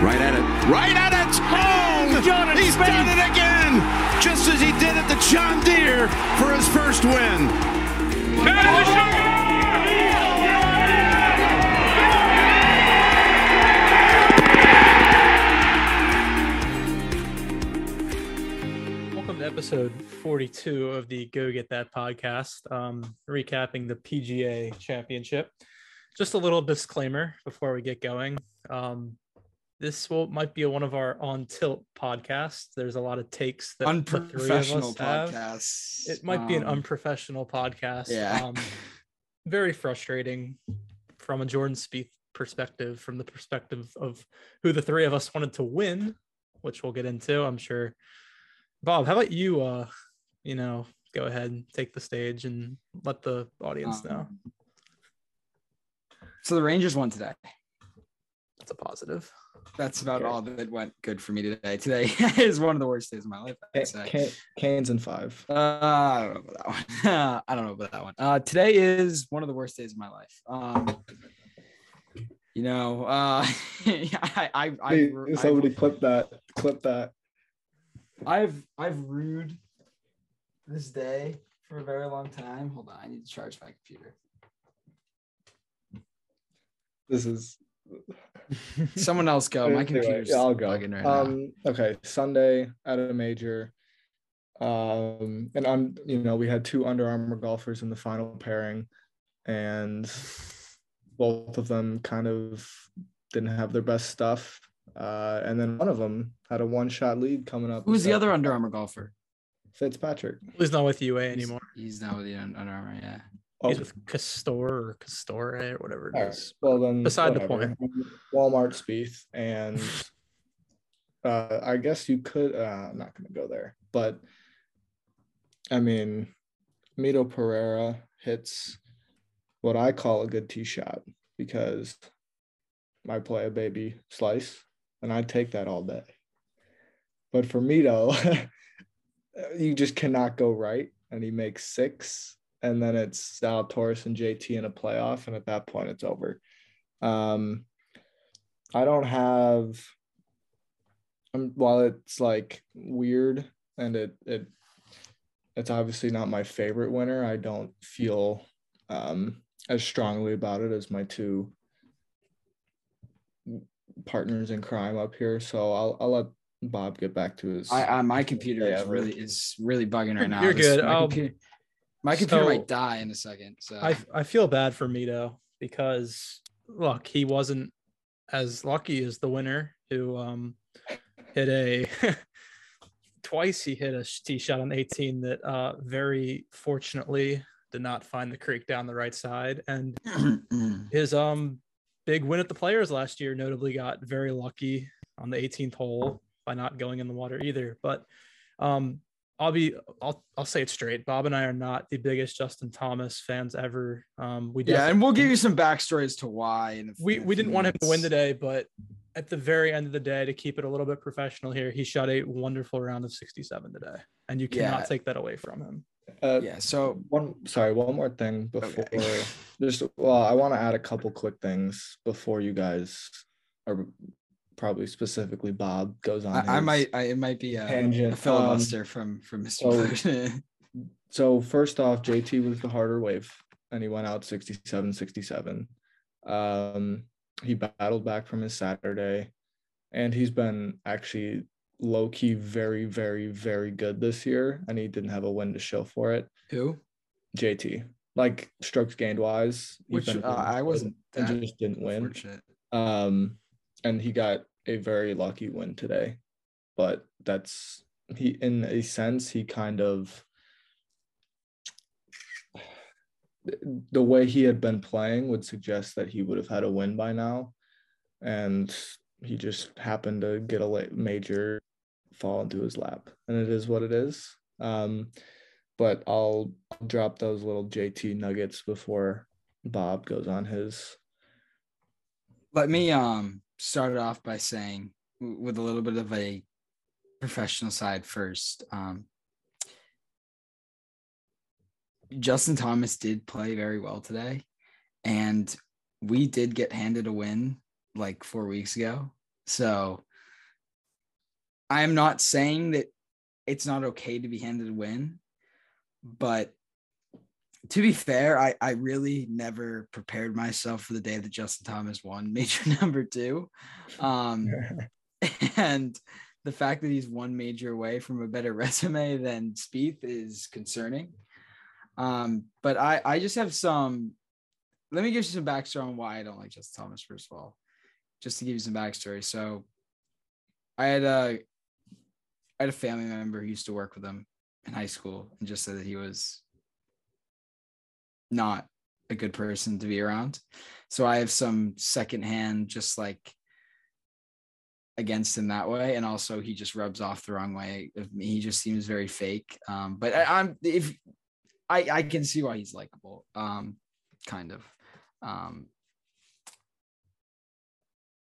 Right at it. Right at it. Oh, He's done it, He's Spade. done it again. Just as he did at the John Deere for his first win. Welcome to episode 42 of the Go Get That podcast, um, recapping the PGA Championship. Just a little disclaimer before we get going. Um, this will might be one of our on tilt podcasts. There's a lot of takes that the three of unprofessional us have. It might be an Um, unprofessional podcast. yeah. Um, very frustrating from a Jordan Spieth perspective, from the perspective of who the three of us wanted to win, which we'll get into. I'm sure. Bob, how about you? Uh, you know, go ahead and take the stage and let the audience know. um, So the Rangers won today. That's a positive. That's about Okay. all that went good for me today. Today is one of the worst days of my life. I'd Canes and five. Uh, I don't know about that one. I don't know about that one. Uh, today is one of the worst days of my life. Um, you know, uh, I, I, I, Hey, I, somebody clip that. Clip that. I've, I've rued this day for a very long time. Hold on, I need to charge my computer. This is. Someone else go. My Anyway, computer's yeah, I'll go. bugging right now. um, okay, Sunday at a major. Um, and I'm, you know, we had two Under Armour golfers in the final pairing, and both of them kind of didn't have their best stuff. Uh, and then one of them had a one-shot lead coming up. Who's the other Under Armour golfer? Fitzpatrick. He's not with UA anymore. He's not with the Un- Under Armour. Yeah. Oh, He's with Castor or Castore or whatever it All right. is. Well, then Beside the point. Walmart Spieth, and uh, I guess you could. Uh, I'm not going to go there, but I mean, Mito Pereira hits what I call a good tee shot because I play a baby slice, and I take that all day. But for Mito, you just cannot go right, and he makes six, and then it's Zalatoris and JT in a playoff, and at that point, it's over. Um, I don't have. Um, while it's like weird and it it it's obviously not my favorite winner. I don't feel um, as strongly about it as my two partners in crime up here. So I'll I'll let Bob get back to his. I, I my computer is really is really bugging right now. you're This- good. My I'll- computer, my computer So- might die in a second. So I I feel bad for Mito because look, he wasn't as lucky as the winner who um hit a twice he hit a tee shot on 18 that uh very fortunately did not find the creek down the right side and his um big win at the players last year notably got very lucky on the 18th hole by not going in the water either but um i'll be i'll i'll say it straight bob and i are not the biggest justin thomas fans ever um we yeah, and we'll give you some backstory as to why. In we we didn't want him to win minutes. today but at the very end of the day to keep it a little bit professional here he shot a wonderful round of 67 today and you cannot Yeah. take that away from him uh, Yeah. So one sorry one more thing before Okay. just well i want to add a couple quick things before you guys or probably specifically bob goes on I, I might I, it might be a, tangent. a filibuster from from Mr. so- so first off jt was the harder wave and he went out 67 67 um he battled back from his saturday and he's been actually low key very very very good this year and he didn't have a win to show for it Who? jt like strokes gained wise Which uh, I wasn't. that just didn't win um and he got a very lucky win today. But that's he in a sense he kind of the way he had been playing would suggest that he would have had a win by now. And he just happened to get a major fall into his lap. And it is what it is. Um but i'll drop those little jt nuggets before bob goes on his Let me um start off by saying with a little bit of a professional side first. Um, Justin Thomas did play very well today, and we did get handed a win like four weeks ago. So I am not saying that it's not okay to be handed a win, but to be fair, I, I really never prepared myself for the day that Justin Thomas won major number two. Um, and the fact that he's one major away from a better resume than Spieth is concerning. Um, but I, I just have some, let me give you some backstory on why I don't like Justin Thomas, first of all, just to give you some backstory. So I had a, I had a family member who used to work with him in high school and just said that he was not a good person to be around. So I have some secondhand, just like against him that way. And also he just rubs off the wrong way. He just seems very fake. Um, but I, I'm if I, I can see why he's likable. Um, kind of. Um,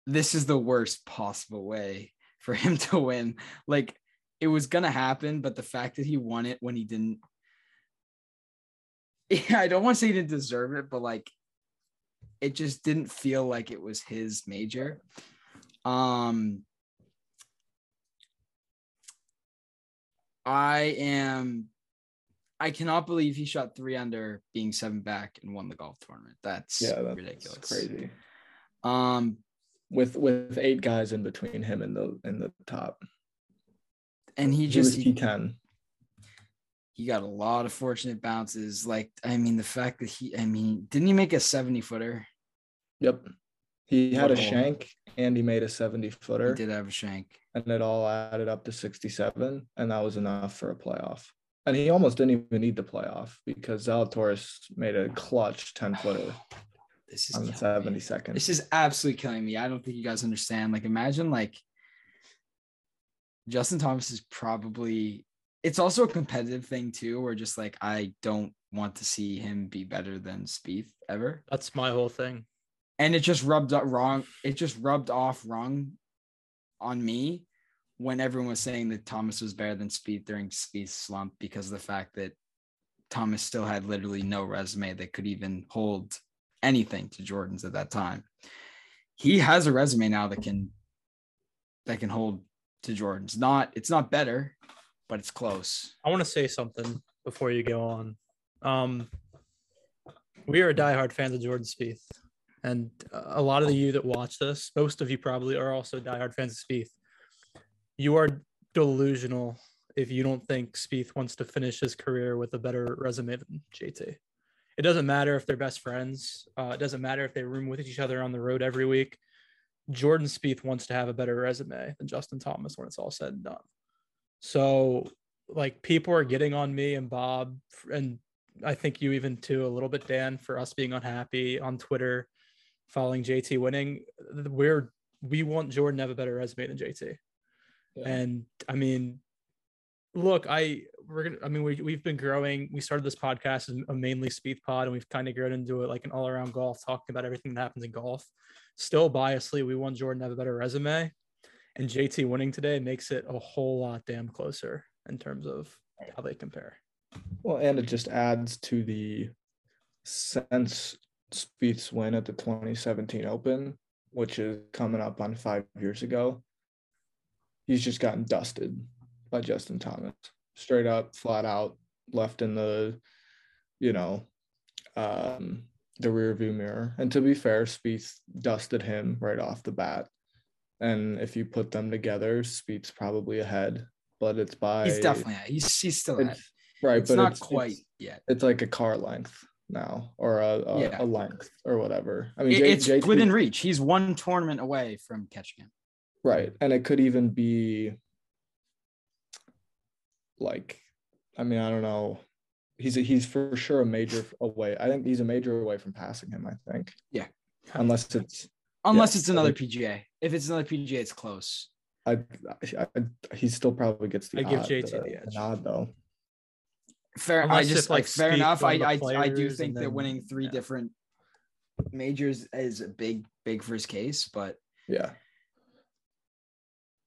this is the worst possible way for him to win. Like it was gonna happen, but the fact that he won it when he didn't yeah, I don't want to say he didn't deserve it, but like it just didn't feel like it was his major. Um I am I cannot believe he shot three under being seven back and won the golf tournament. That's yeah, that's ridiculous. crazy. Um With with eight guys in between him and the in the top. and he just he, P10. He got a lot of fortunate bounces. Like, I mean, the fact that he I mean, didn't he make a 70 footer? Yep. He had a What hole? shank and he made a 70 footer. He did have a shank. and it all added up to 67 and that was enough for a playoff. And he almost didn't even need the playoff because Zalatoris made a clutch 10 footer This is on the killing me. 72nd. This is absolutely killing me. I don't think you guys understand. Like, imagine like Justin Thomas is probably. It's also a competitive thing too, where just like I don't want to see him be better than Spieth ever, That's my whole thing. and it just rubbed up wrong. It just rubbed off wrong on me when everyone was saying that Thomas was better than Spieth during Spieth's slump because of the fact that Thomas still had literally no resume that could even hold anything to Jordan's at that time. He has a resume now that can that can hold to Jordan's. Not it's not better, but it's close. I want to say something before you go on. Um, we are diehard fans of Jordan Spieth, and a lot of the you that watch this, most of you probably are also diehard fans of Spieth. You are delusional if you don't think Spieth wants to finish his career with a better resume than JT. It doesn't matter if they're best friends. Uh, it doesn't matter if they room with each other on the road every week. Jordan Spieth wants to have a better resume than Justin Thomas when it's all said and done. So, like, people are getting on me and Bob, and I think you even too, a little bit, Dan, for us being unhappy on Twitter following JT winning. We're we want Jordan to have a better resume than JT. Yeah. And I mean, look, I we're gonna. I mean, we we've been growing. We started this podcast as a mainly Spieth pod, and we've kind of grown into it like an all around golf, talking about everything that happens in golf. Still, biasly, we want Jordan to have a better resume, and JT winning today makes it a whole lot damn closer in terms of how they compare. Well, and it just adds to the sense Spieth's win at the 2017 Open, which is coming up on five years ago. He's just gotten dusted by Justin Thomas, straight up, flat out, left in the, you know, um, the rear view mirror. And to be fair, Spieth dusted him right off the bat. And if you put them together, Spieth's probably ahead, but it's by He's definitely he's he's still ahead. right, It's but not it's, quite It's, yet. it's like a car length now, or a a, Yeah. a length or whatever. I mean, It- J- it's within reach. He's one tournament away from catching him. right, and it could even be like, I mean, I don't know. He's a, he's for sure a major away. I think he's a major away from passing him. I think, Yeah. unless it's Unless Yeah, it's another think- PGA. If it's another PGA, it's close. I, I, I he still probably gets the I give odd, JT the uh, edge. nod though. Fair. I just if, like like, fair enough. I I, I do think and that winning three yeah. different majors is a big big for his case. But Yeah,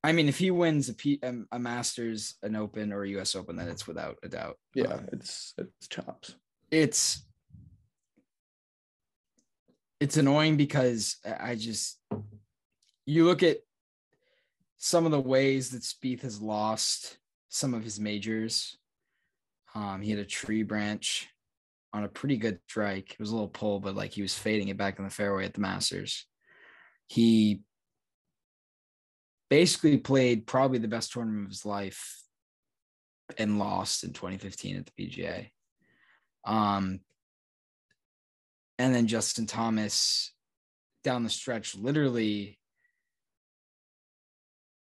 I mean, if he wins a P, um, Masters, an Open, or a U.S. Open, then it's without a doubt. yeah, Um, it's it's chops. it's it's annoying because I just you look at some of the ways that Spieth has lost some of his majors. Um, he had a tree branch on a pretty good strike. It was a little pull, but like he was fading it back in the fairway at the Masters. He basically played probably the best tournament of his life and lost in 2015 at the PGA. Um, and then Justin Thomas down the stretch literally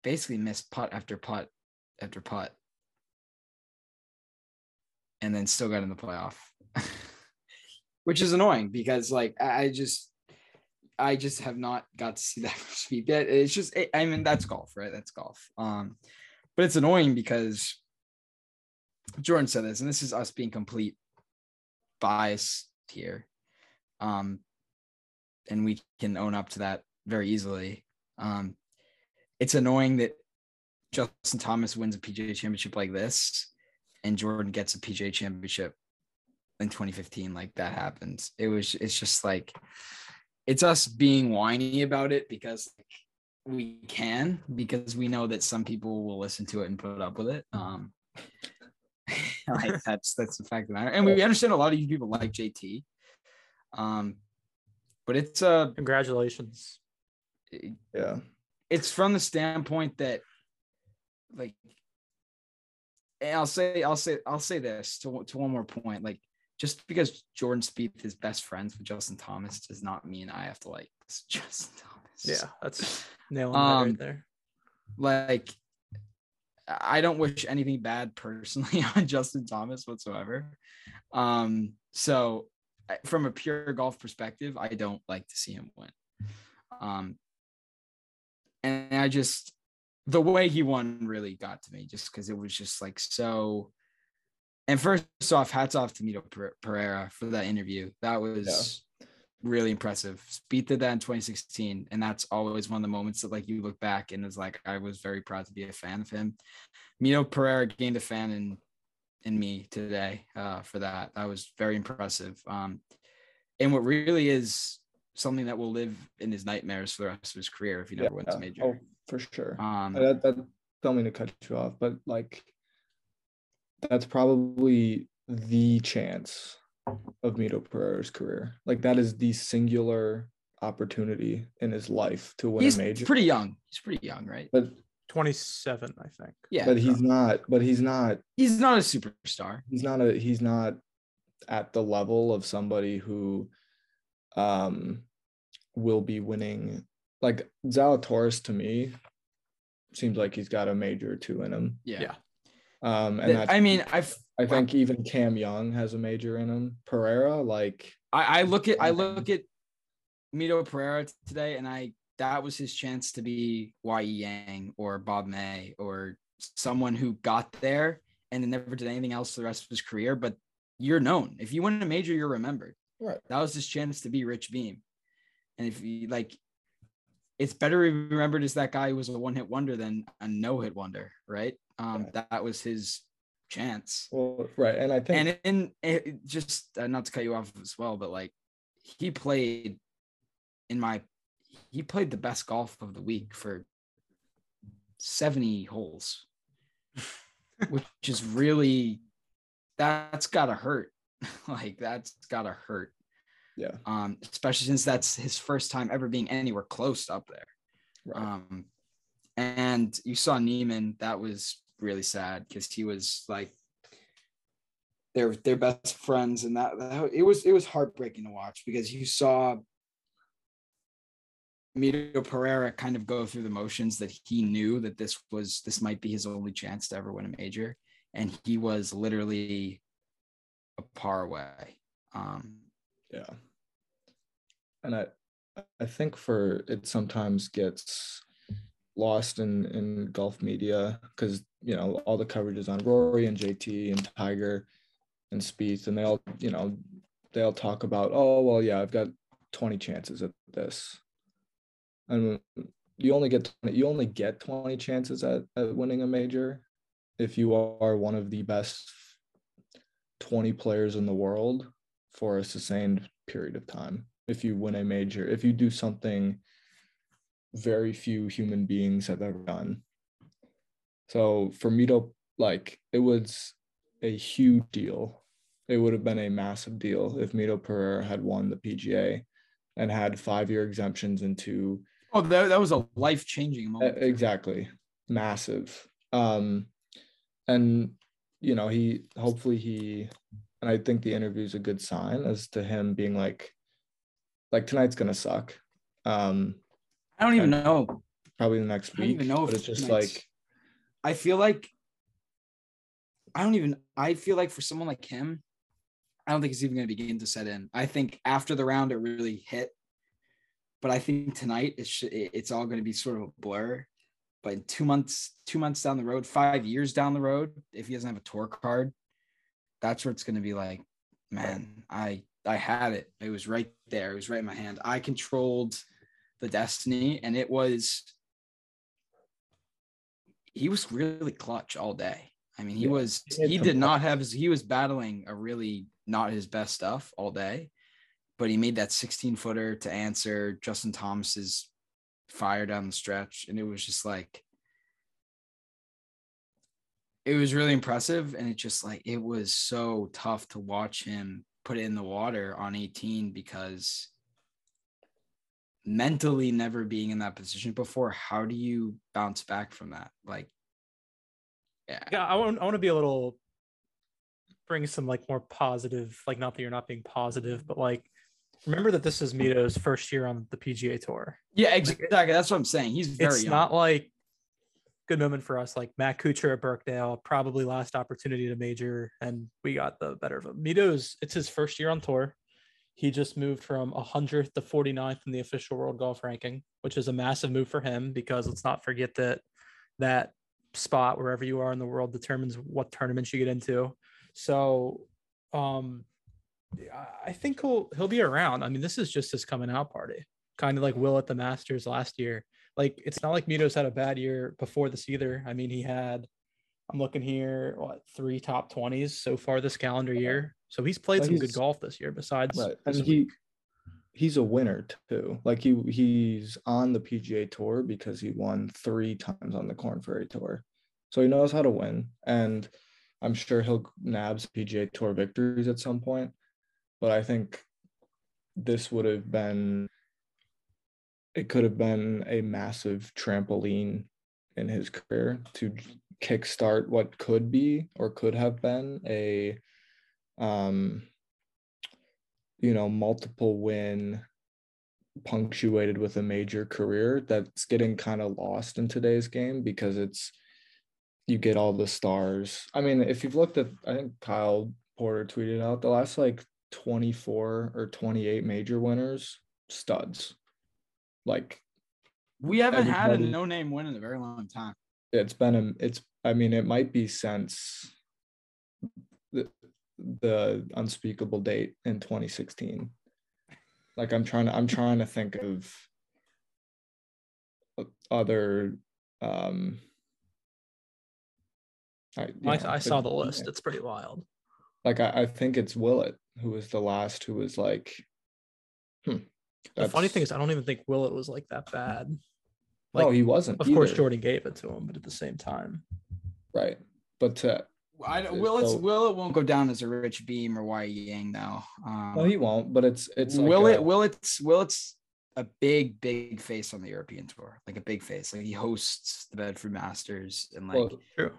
basically missed putt after putt after putt and then still got in the playoff which is annoying because like i just i just have not got to see that speed yet. It's just i mean that's golf right? That's golf. Um but it's annoying because jordan said this and this is us being complete bias here um and we can own up to that very easily um it's annoying that Justin Thomas wins a PGA championship like this and Jordan gets a PGA championship in 2015 like that happens. It was it's just like it's us being whiny about it because we can because we know that some people will listen to it and put up with it. Um like that's that's the fact of the matter. And we understand a lot of you people like JT. Um but it's uh Congratulations. Yeah. it's from the standpoint that like and I'll say I'll say I'll say this to to one more point like just because Jordan Spieth is best friends with Justin Thomas does not mean I have to like Justin Thomas. Yeah, that's nailing that Um, right there. Like I don't wish anything bad personally on Justin Thomas whatsoever. Um so I- from a pure golf perspective, I don't like to see him win. Um and I just the way he won really got to me just because it was just like so. And first off, hats off to Mito Pereira for that interview. That was really impressive. Spieth did that in 2016, and that's always one of the moments that like you look back and is like I was very proud to be a fan of him. Mito Pereira gained a fan in in me today uh, for that. That was very impressive. Um, and what really is something that will live in his nightmares for the rest of his career if he never wins a major. Oh, for sure. Um, that, that don't mean to cut you off, but like that's probably the chance of Mito Pereira's career. Like that is the singular opportunity in his life to win he's a major. pretty young. He's pretty young, right? but 27, I think. Yeah, but he's not. But he's not. he's not a superstar. He's not a. He's not at the level of somebody who, um, will be winning. Like Zalatoris to me, seems like he's got a major two in him. Yeah. Yeah. Um, and Th- that's I mean, I've I think even Cam Young has a major in him. Pereira, like I, I look at I look at Mito Pereira today, and I that was his chance to be. E. Yang or Bob May or someone who got there and then never did anything else for the rest of his career. But you're known if you win a major, you're remembered. right. That was his chance to be Rich Beem, and if you like, it's better remembered as that guy who was a one hit wonder than a no hit wonder, right? Um, Right. that was his chance Well, right. And I think and in it, it just uh, not to cut you off as well, but like he played in my he played the best golf of the week for 70 holes, which is really that's gotta hurt. like that's gotta hurt. yeah. Um, especially since that's his first time ever being anywhere close up there. Right. Um, and you saw Niemann, that was really sad because he was like they're they're best friends, and that, that it was it was heartbreaking to watch because you saw Mito Pereira kind of go through the motions that he knew that this was this might be his only chance to ever win a major, and he was literally a par away. Um, Yeah. And I I think for it sometimes gets lost in in golf media because you know all the coverage is on Rory and JT and Tiger and Spieth and they all you know they all talk about oh well yeah I've got 20 chances at this and you only get you only get 20 chances at, at winning a major if you are one of the best 20 players in the world for a sustained period of time. If you win a major, if you do something very few human beings have ever done, So for Mito, like it was a huge deal. It would have been a massive deal if Mito Pereira had won the PGA and had five year exemptions into Oh, that, that was a life changing moment. Exactly. Massive. Um and you know, he hopefully he and I think the interview is a good sign as to him being like like tonight's gonna suck. Um I don't even know. probably the next week. I don't even know if it's just like I feel like I don't even I feel like for someone like him, I don't think it's even going to begin to set in. I think after the round it really hit, but I think tonight it's it's all going to be sort of a blur. But in two months, two months down the road, five years down the road, if he doesn't have a tour card, that's where it's going to be like, man, I I had it. It was right there. It was right in my hand. I controlled the destiny, and it was he was really clutch all day. I mean, he Yeah, was he he did not have his he was battling a really not his best stuff all day, but he made that 16 footer to answer Justin Thomas's fire down the stretch. And it was just like it was really impressive. And it just like it was so tough to watch him put it in the water on 18 because mentally never being in that position before, how do you bounce back from that? Like, yeah, Yeah, I want I want to be a little bring some like more positive, like not that you're not being positive, but like remember that this is Mito's first year on the PGA tour. yeah, exactly. That's what I'm saying. He's very it's young. not like good moment for us, like Matt Kuchar at Birkdale, probably last opportunity to major, and we got the better of him. Mito's it's his first year on tour. He just moved from 100th to 49th in the official world golf ranking, which is a massive move for him because let's not forget that that spot wherever you are in the world determines what tournaments you get into. So um I- I think he'll he'll be around. I mean, this is just his coming out party, kind of like Will at the Masters last year. Like it's not like Mito's had a bad year before this either. I mean, he had I'm looking here, what three top 20s so far this calendar year. So he's played some good golf this year besides right. He he's a winner too. Like he he's on the PGA tour because he won three times on the Corn Ferry tour. So he knows how to win. And I'm sure he'll nab PGA tour victories at some point. But I think this would have been it could have been a massive trampoline in his career to kickstart what could be or could have been a um you know multiple win punctuated with a major career that's getting kind of lost in today's game because it's you get all the stars. I mean, if you've looked at I think Kyle Porter tweeted out the last like 24 or 28 major winners, studs. Like we haven't had a no name win in a very long time. it's been a it's I mean it might be since the the unspeakable date in 2016. Like I'm trying to I'm trying to think of other um I, you I, know, I saw the could- list. It's pretty wild. Like I, I think it's Willett who was the last who was like hmm. The funny thing is, I don't even think Willett was like that bad. no, Like, he wasn't. of course, Jordan gave it to him, but at the same time, Right. But to I don't, will it's so- will it won't go down as a Rich Beem or Wai Yang now. Um, no, he won't, but it's it's like will a- it will it's will it's a big big face on the European tour, like a big face. Like he hosts the Betfred Masters, and like well, true.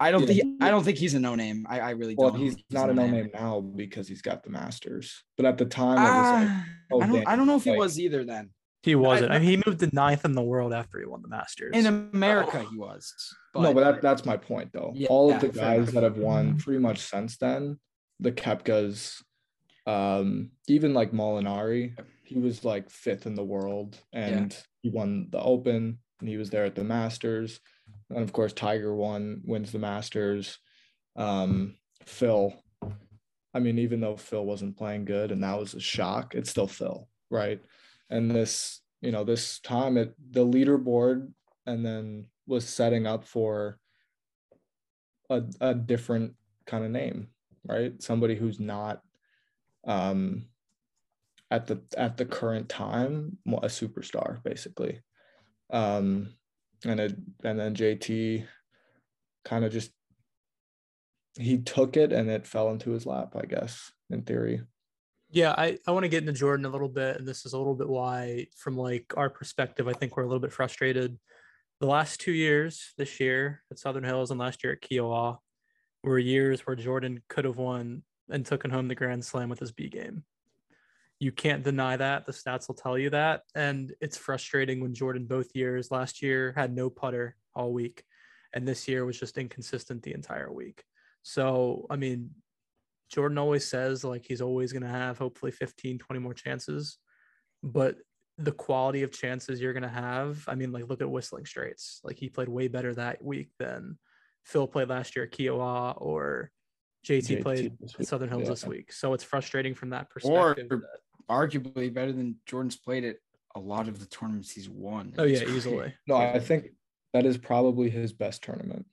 I don't yeah. think I don't think he's a no name. I, I really Well, don't. he's think not a no name now because he's got the Masters. But at the time, it was like, Ah, oh, I don't. I don't know if he was either. Then He wasn't. I I- mean, he moved to ninth in the world after he won the Masters. in America he was. no, but that, that's my point, though. Yeah, All of the yeah, fair guys enough. that have won pretty much since then, the Koepkas, um, even like Molinari, he was like fifth in the world, and he won the Open, and he was there at the Masters, and of course Tiger won, wins the Masters. Um, Phil, I mean, even though Phil wasn't playing good, and that was a shock, it's still Phil, right? And this, you know, this time it the leaderboard, and then was setting up for a, a different kind of name, right? Somebody who's not um at the at the current time a superstar basically. Um and it and then JT kind of just he took it and it fell into his lap, I guess, in theory. Yeah, I, I want to get into Jordan a little bit, and this is a little bit why, from like our perspective, I think we're a little bit frustrated. The last two years, this year at Southern Hills and last year at Kiawah, were years where Jordan could have won and taken home the Grand Slam with his B game. You can't deny that. The stats will tell you that. And it's frustrating when Jordan both years last year had no putter all week, and this year was just inconsistent the entire week. So, I mean, Jordan always says like he's always going to have hopefully 15, 20 more chances. But the quality of chances you're going to have, I mean, like look at Whistling Straits. Like he played way better that week than Phil played last year at Kiawah or JT, JT played at Southern Hills yeah. this week. So it's frustrating from that Or- perspective. that- Arguably better than Jordan's played at a lot of the tournaments he's won. oh, yeah, easily. No, I think that is probably his best tournament.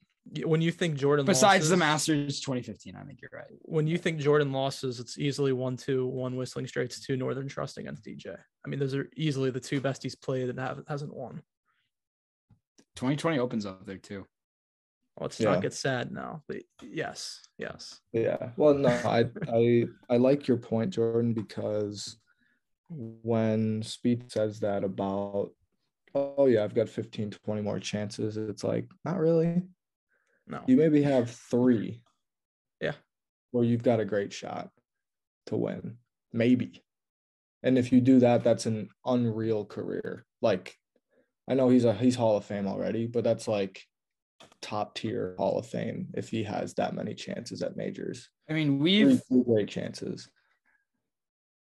When you think Jordan Besides the Masters 2015, I think you're right. when you think Jordan losses, it's easily one two, one Whistling Straits, two Northern Trust against DJ. I mean, those are easily the two best he's played and have, hasn't won. 2020 opens up there too. Let's Yeah. not get sad now. But yes, yes. Yeah. Well, no, I I I like your point, Jordan, because when Spieth says that about oh yeah, I've got 15, 20 more chances, it's like, not really. No. You maybe have three. Yeah. Where you've got a great shot to win. Maybe. And if you do that, that's an unreal career. Like I know he's a he's Hall of Fame already, but that's like top tier Hall of Fame if he has that many chances at majors. I mean, we've three great chances.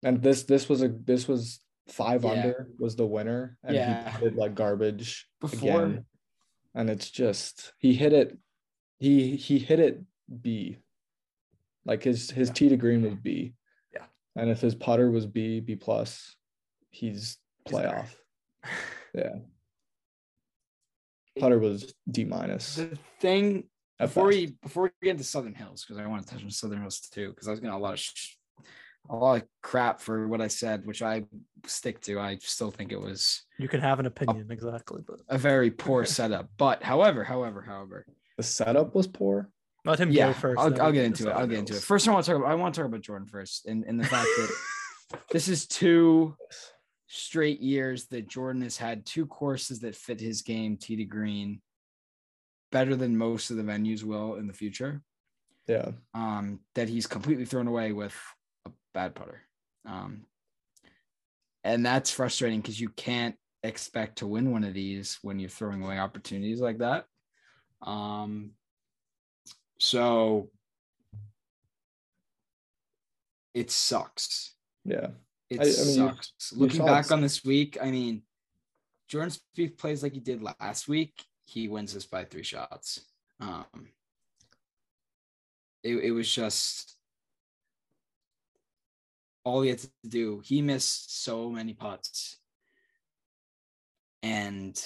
And this this was a this was five Yeah. under was the winner, and Yeah. he did like garbage Before- again. And it's just he hit it, he he hit it B. Like his his Yeah. tee to green was B. Yeah. And if his putter was B B plus, he's playoff. Yeah. Putter was D minus. the thing before best. we before we get into Southern Hills because I want to touch on Southern Hills too because I was getting a lot of sh- a lot of crap for what I said, which I stick to. I still think it was You can have an opinion, exactly, but a very poor setup. But however, however, however, the setup was poor. let him yeah, go first. I'll, I'll get into it. I'll get into it. First, I want to talk. About, I want to talk about Jordan first, and and the fact that this is two straight years that Jordan has had two courses that fit his game, tee to green, better than most of the venues will in the future. Yeah. Um, that he's completely thrown away with a bad putter. Um, and that's frustrating because you can't expect to win one of these when you're throwing away opportunities like that. Um, so it sucks. Yeah. It I- I mean, sucks. you Looking saw back on this week, I mean, Jordan Spieth plays like he did last week. He wins this by three shots. Um, it, it was just all he had to do. He missed so many putts, and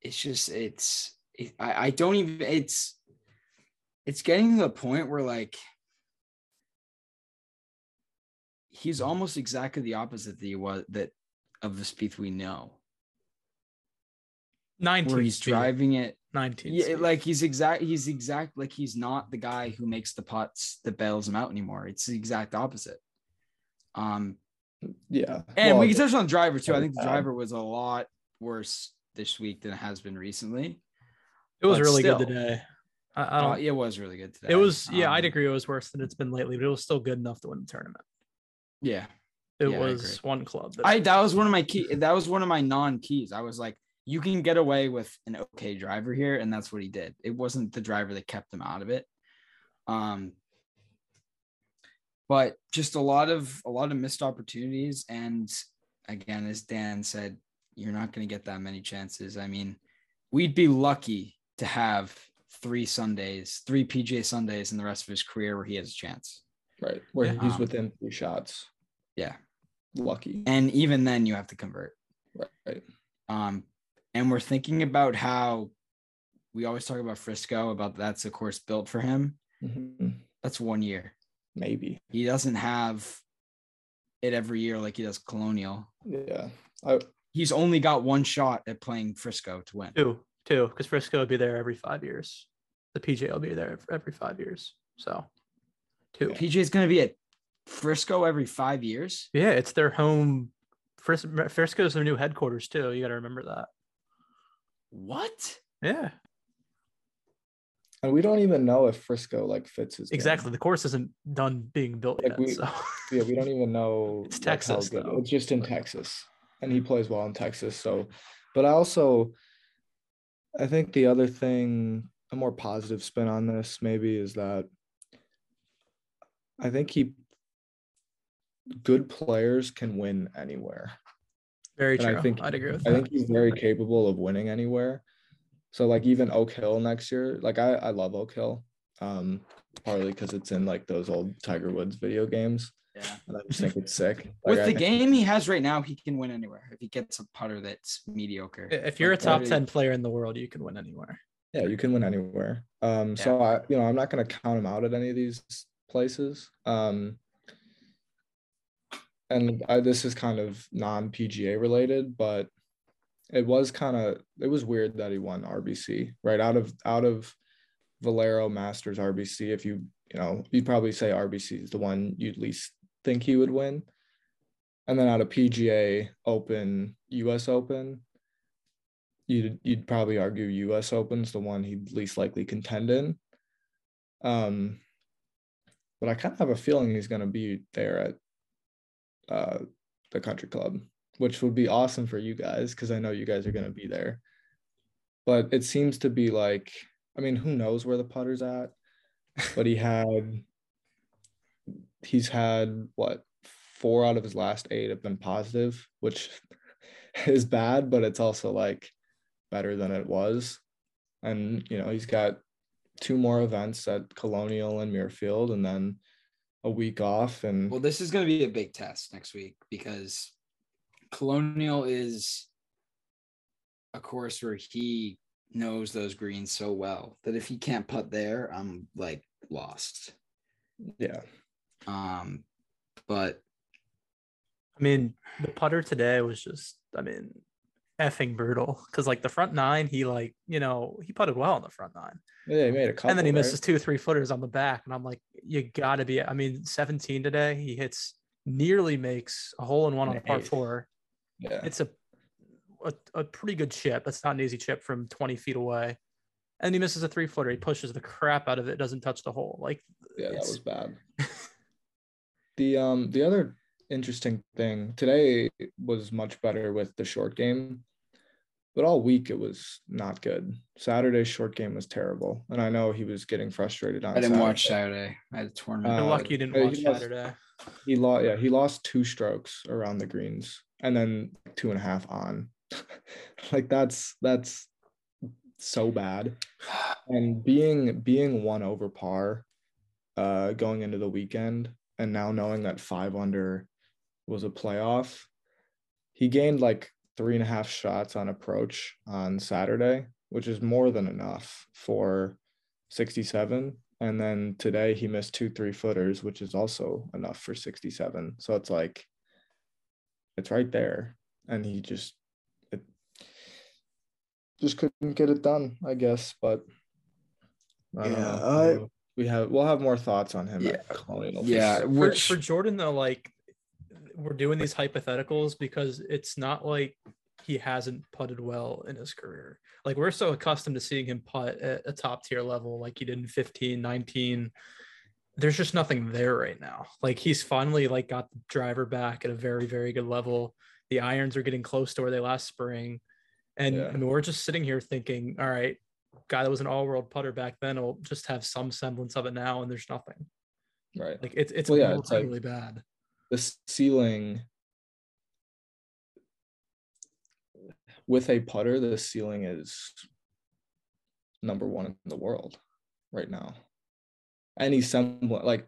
it's just it's it, I I don't even it's it's getting to the point where like he's almost exactly the opposite that he was that of the Spieth we know, 19 where he's driving it. 19 Yeah, speed. like he's exact. He's exact. Like he's not the guy who makes the putts that bails him out anymore. It's the exact opposite. Um, Yeah. and we can touch on the driver too. I think the driver was a lot worse this week than it has been recently. it was but really still. good today. I, I Uh, don't. it was really good today. it was yeah. I'd Um, agree. It was worse than it's been lately, but it was still good enough to win the tournament. Yeah, It Yeah, was one club. That, I that was one of my key. That was one of my non keys. I was like, you can get away with an okay driver here, and that's what he did. It wasn't the driver that kept him out of it. Um, but just a lot of a lot of missed opportunities, and again, as Dan said, you're not going to get that many chances. I mean, we'd be lucky to have three Sundays, three PJ Sundays in the rest of his career where he has a chance. right. Where Yeah. he's Um, within three shots. Yeah, Lucky. and even then, you have to convert. Right. Um, and we're thinking about how we always talk about Frisco, about that's a course built for him. Mhm. That's one year. Maybe. He doesn't have it every year like he does Colonial. Yeah. I He's only got one shot at playing Frisco to win. two, two, because Frisco will be there every five years. The PJ will be there every five years. So two. PJ is going to be at Frisco every five years. Yeah, it's their home. Fris- is their new headquarters too. You got to remember that. What? Yeah, And we don't even know if Frisco like fits his game. exactly. The course isn't done being built Like yet. we- so Yeah, we don't even know. It's like, Texas, though. It's just in Texas, and he plays well in Texas. So, but I also, I think the other thing, a more positive spin on this maybe is that I think he, good players can win anywhere. Very And I true. think- I'd agree with that. I that. think he's very capable of winning anywhere. So like even Oak Hill next year, like I I love Oak Hill, um, partly because it's in like those old Tiger Woods video games, Yeah. and I just think it's sick. With the I- game he has right now, he can win anywhere if he gets a putter that's mediocre. If you're a top that- 10 player in the world, you can win anywhere. Yeah, you can win anywhere. Um, so I, you know, I'm not going to count him out at any of these places. Um, and I, this is kind of non PGA related, but it was kind of it was weird that he won RBC right out of out of Valero Masters RBC. If you you know, you'd probably say RBC is the one you'd least think he would win, and then out of PGA Open, U.S. Open, you'd you'd probably argue U.S. Open's the one he'd least likely contend in. Um, but I kind of have a feeling he's going to be there at uh, the Country Club, which would be awesome for you guys because I know you guys are going to be there. But it seems to be like, I mean, who knows where the putter's at? But he had, he's had what four out of his last eight have been positive, which is bad, but it's also like better than it was. And you know, he's got two more events at Colonial and Muirfield, and then a week off. And Well, this is going to be a big test next week because Colonial is a course where he knows those greens so well that if he can't putt there, I'm like lost. yeah, Um, but I mean, the putter today was just, I mean, effing brutal. Cause like the front nine, he like, you know, he putted well on the front nine. yeah, he made a couple. and then he right? misses two, three footers on the back. And I'm like, you gotta be, I mean, 17 today, he hits nearly makes a hole in one on par four. Yeah, It's a, a a pretty good chip. That's not an easy chip from 20 feet away. And he misses a three footer. He pushes the crap out of it, doesn't touch the hole. Like yeah, that was bad. the um the other interesting thing today was much better with the short game, but all week it was not good. Saturday's short game was terrible, and I know he was getting frustrated on. I didn't Saturday. watch Saturday. I had a tournament. you're Uh, lucky you didn't watch he lost- Saturday. He lost. Yeah, he lost two strokes around the greens, and then two and a half on. like that's that's so bad. And being being one over par, uh, going into the weekend, and now knowing that five under was a playoff, he gained like three and a half shots on approach on Saturday, which is more than enough for 67. And then today he missed two three footers, which is also enough for 67. So it's like it's right there. And he just it just couldn't get it done, I guess. But I don't Yeah, know. we have we'll have more thoughts on him Yeah. at Colonial. Yeah, for, which for Jordan though, like we're doing these hypotheticals because it's not like he hasn't putted well in his career. Like we're so accustomed to seeing him putt at a top tier level, like he did in 15, 19. There's just nothing there right now. Like he's finally like got the driver back at a very, very good level. The irons are getting close to where they last spring. And Yeah. I mean, we're just sitting here thinking, all right, guy that was an all-world putter back then will just have some semblance of it now, and there's nothing. right. Like it's it's Well, yeah, it's like- really bad. The ceiling with a putter, the ceiling is number one in the world right now. Any semblance like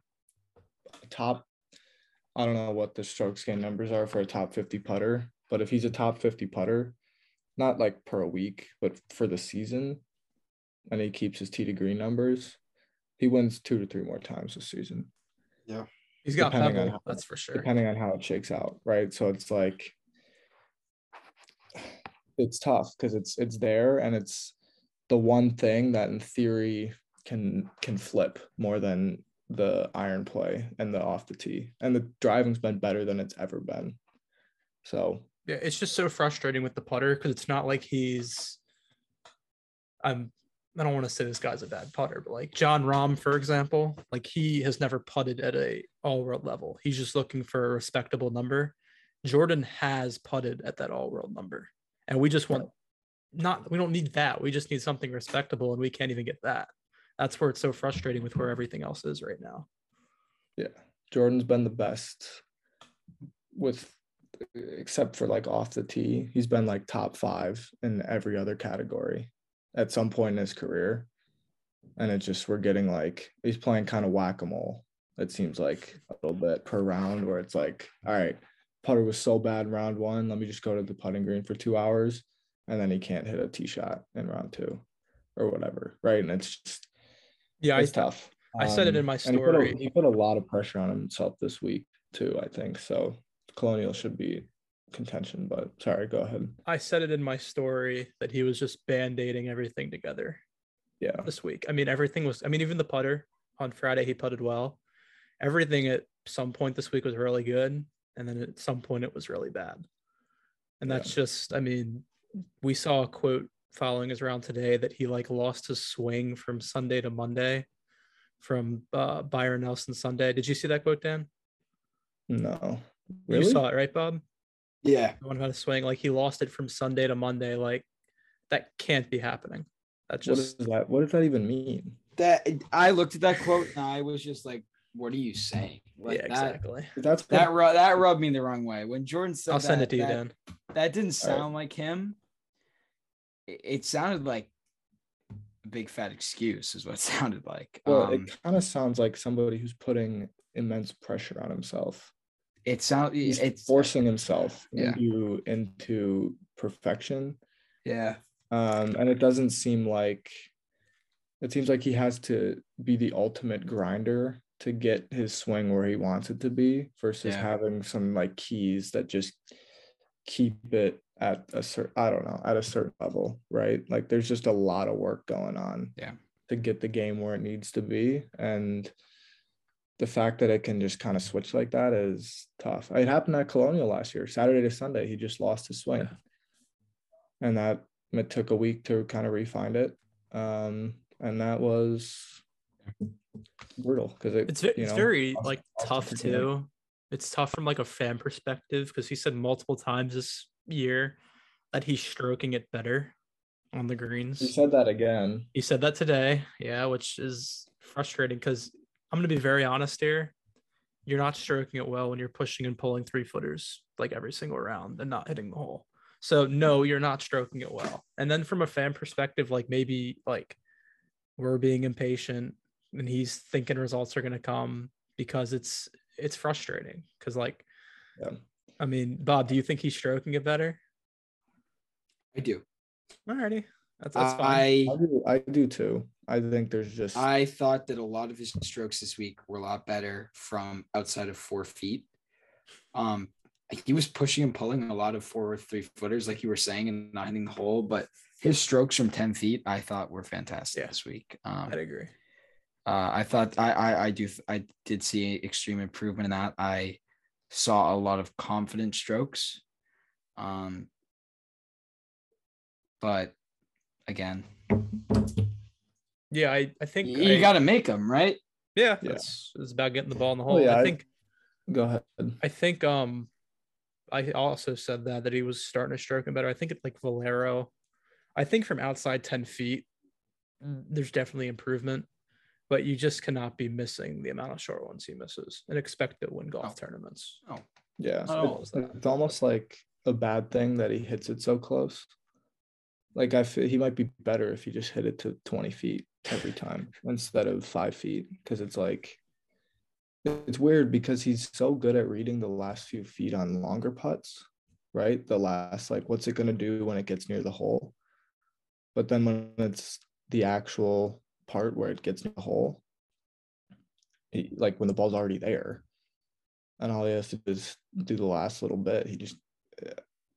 top, I don't know what the stroke gain numbers are for a top 50 putter, but if he's a top 50 putter, not like per week, but for the season, and he keeps his tee to green numbers, he wins two to three more times this season He's got depending on pebble, how- that's for sure. depending on how it shakes out, right? So it's like it's tough because it's it's there and it's the one thing that in theory can can flip more than the iron play and the off the tee. And the driving's been better than it's ever been. So Yeah, it's just so frustrating with the putter because it's not like he's. I'm. I don't want to say this guy's a bad putter, but like Jon Rahm, for example, like he has never putted at a all world level. He's just looking for a respectable number. Jordan has putted at that all world number, and we just want not. We don't need that. We just need something respectable, and we can't even get that. That's where it's so frustrating with where everything else is right now. yeah, Jordan's been the best with except for like off the tee. He's been like top five in every other category at some point in his career. And it's just we're getting like he's playing kind of whack-a-mole. It seems like a little bit per round where it's like, all right, putter was so bad in round one. Let me just go to the putting green for two hours. And then he can't hit a tee shot in round two or whatever. Right. And it's just Yeah, it's I, tough. I said it in um, my and he put a- story. He put, a, lot of pressure on himself this week too. I think so. Colonial should be contention, but sorry, go ahead. I said it in my story that he was just band-aiding everything together. Yeah, this week. I mean, everything was. I mean, even the putter on Friday, he putted well. Everything at some point this week was really good, and then at some point it was really bad. And Yeah. that's just. I mean, we saw a quote following his round today that he like lost his swing from Sunday to Monday, from uh, Byron Nelson Sunday. Did you see that quote, Dan? no, Really? You saw it, right, Bob? Yeah. The one about his swing, like he lost it from Sunday to Monday. Like that can't be happening. That's What just does that? What does that even mean? That I looked at that quote and I was just like, what are you saying? Like yeah, that, exactly. That's that ru- that rubbed me the wrong way. When Jordan said I'll send it to you, that, Dan. that didn't All right. sound like him. It, it sounded like a big fat excuse, is what it sounded like. well, um, it kind of sounds like somebody who's putting immense pressure on himself. It sounds He's it's forcing himself Yeah. into into perfection. yeah. um, and it doesn't seem like it seems like he has to be the ultimate grinder to get his swing where he wants it to be versus Yeah. having some like keys that just keep it at a certain i don't know at a certain level right like there's just a lot of work going on Yeah. to get the game where it needs to be and the fact that it can just kind of switch like that is tough it happened at colonial last year saturday to sunday he just lost his swing Yeah. and that it took a week to kind of refine it um and that was brutal because it, it's it's know, very like tough game. too. It's tough from like a fan perspective because he said multiple times this year that he's stroking it better on the greens. he said that again He said that today, yeah, which is frustrating because I'm gonna be very honest here. You're not stroking it well when you're pushing and pulling three footers like every single round and not hitting the hole. So no, you're not stroking it well. And then from a fan perspective, like maybe like we're being impatient and he's thinking results are gonna come because it's it's frustrating. Cause like Yeah. I mean, Bob, do you think he's stroking it better? I do. Alrighty. That's that's fine. I I do, I do too i think there's just I thought that a lot of his strokes this week were a lot better from outside of four feet. Um, he was pushing and pulling a lot of four or three footers, like you were saying, and not hitting the hole. But his strokes from ten feet, I thought were fantastic Yeah. this week. Um, I'd agree. uh, I thought I, I I do I did see extreme improvement in that. I saw a lot of confident strokes. Um, but again, Yeah, I, I think you got to make them right. Yeah, Yeah. It's, it's about getting the ball in the Oh, hole. yeah, I I- think go ahead I think um I also said that that he was starting to stroke him better. I think it's like Valero. I think from outside 10 feet, there's definitely improvement, but you just cannot be missing the amount of short ones he misses and expect to win golf Oh. tournaments. Oh, yeah Not it's, that. it's almost like a bad thing that he hits it so close like i feel he might be better if he just hit it to 20 feet every time instead of five feet because it's like it's weird because he's so good at reading the last few feet on longer putts right the last like what's it going to do when it gets near the hole but then when it's the actual part where it gets near the hole he, like when the ball's already there and all he has to do is do the last little bit. He just,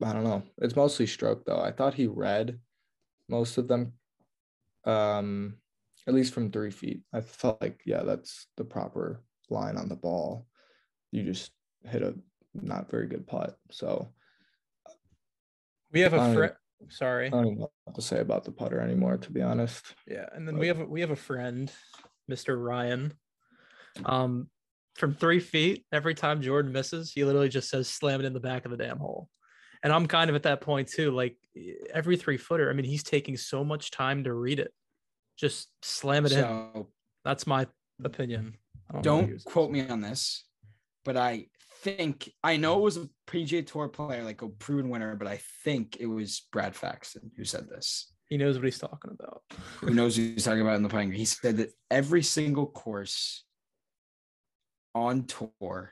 I don't know. It's mostly stroke though. I thought he read most of them Um, at least from three feet. I felt like yeah, that's the proper line on the ball. You just hit a not very good putt. So We have a friend. Sorry. I don't know what to say about the putter anymore, to be honest. Yeah, and then we have a, we have a friend, Mr. Ryan. Um, from three feet, every time Jordan misses, he literally just says "slam it in the back of the damn hole," and I'm kind of at that point too. Like every three footer, I mean, he's taking so much time to read it. Just slam it in. That's my opinion. Don't, don't quote me on this, but I think I know it was a PGA Tour player, like a proven winner, but I think it was Brad Faxon who said this. He knows what he's talking about. Who knows who he's talking about in the playing? He said that every single course on tour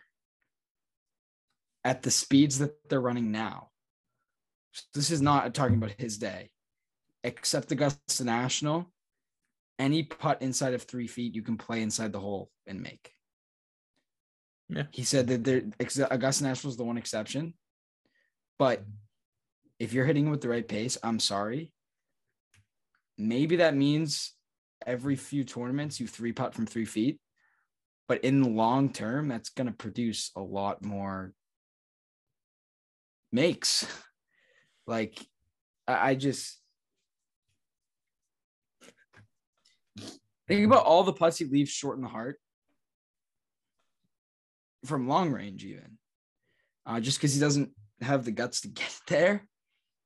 at the speeds that they're running now. This is not talking about his day, except Augusta National. Any putt inside of three feet, you can play inside the hole and make. Yeah. He said that there Augusta National is the one exception, but if you're hitting with the right pace, I'm sorry. Maybe that means every few tournaments you three putt from three feet, but in the long term, that's going to produce a lot more makes. Like, I, I just think about all the putts he leaves short in the heart from long range, even uh, just because he doesn't have the guts to get there.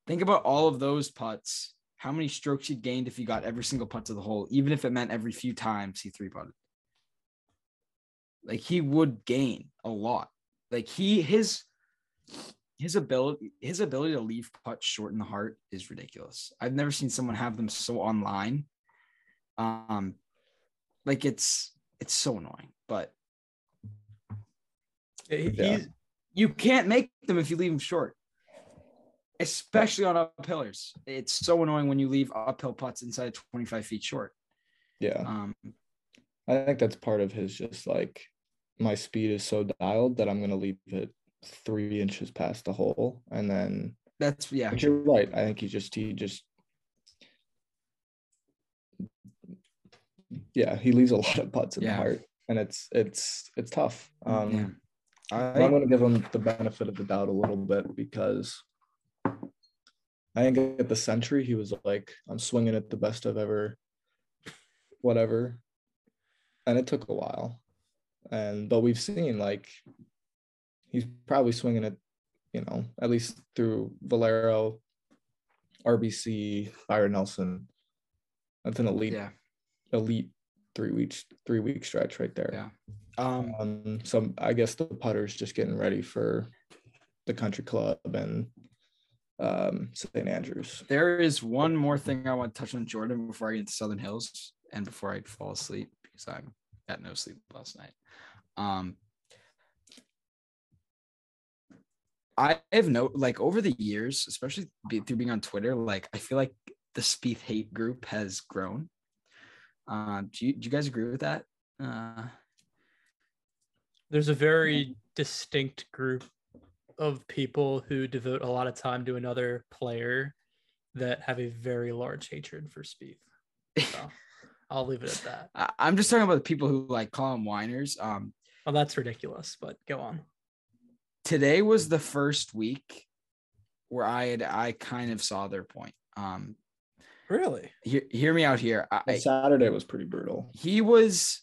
Think about all of those putts. How many strokes he gained if he got every single putt to the hole, even if it meant every few times he three putted. Like he would gain a lot. Like he his his ability his ability to leave putts short in the heart is ridiculous. I've never seen someone have them so online. Um, like it's it's so annoying, but Yeah, Yeah. you can't make them if you leave them short, especially on uphillers. It's so annoying when you leave uphill putts inside 25 feet short. Yeah. Um, I think that's part of his just like my speed is so dialed that I'm gonna leave it three inches past the hole. And then that's yeah, but you're right. I think he just he just yeah, he leaves a lot of putts in Yeah. the heart. And it's it's it's tough. Um yeah. I'm going to give him the benefit of the doubt a little bit because I think at the Sentry he was like, I'm swinging it the best I've ever, whatever. And it took a while. And, but we've seen like, he's probably swinging it, you know, at least through Valero, RBC, Byron Nelson. That's an elite, yeah, elite three weeks, three week stretch right there. Yeah. um, Um, so I guess the putter's just getting ready for the country club and um St. Andrews. there is one more thing I want to touch on Jordan before I get into Southern Hills and before I fall asleep because I got no sleep last night. Um, I have no like over the years, especially be, through being on Twitter, like I feel like the Spieth hate group has grown. Um, do you do you guys agree with that? Uh, there's a very distinct group of people who devote a lot of time to another player that have a very large hatred for Spieth. So I'll leave it at that. I'm just talking about the people who like call them whiners. Um, Well, that's ridiculous, but go on. today was the first week where I had I kind of saw their point. Um, Really? hear, hear me out here. I, Saturday was pretty brutal. he was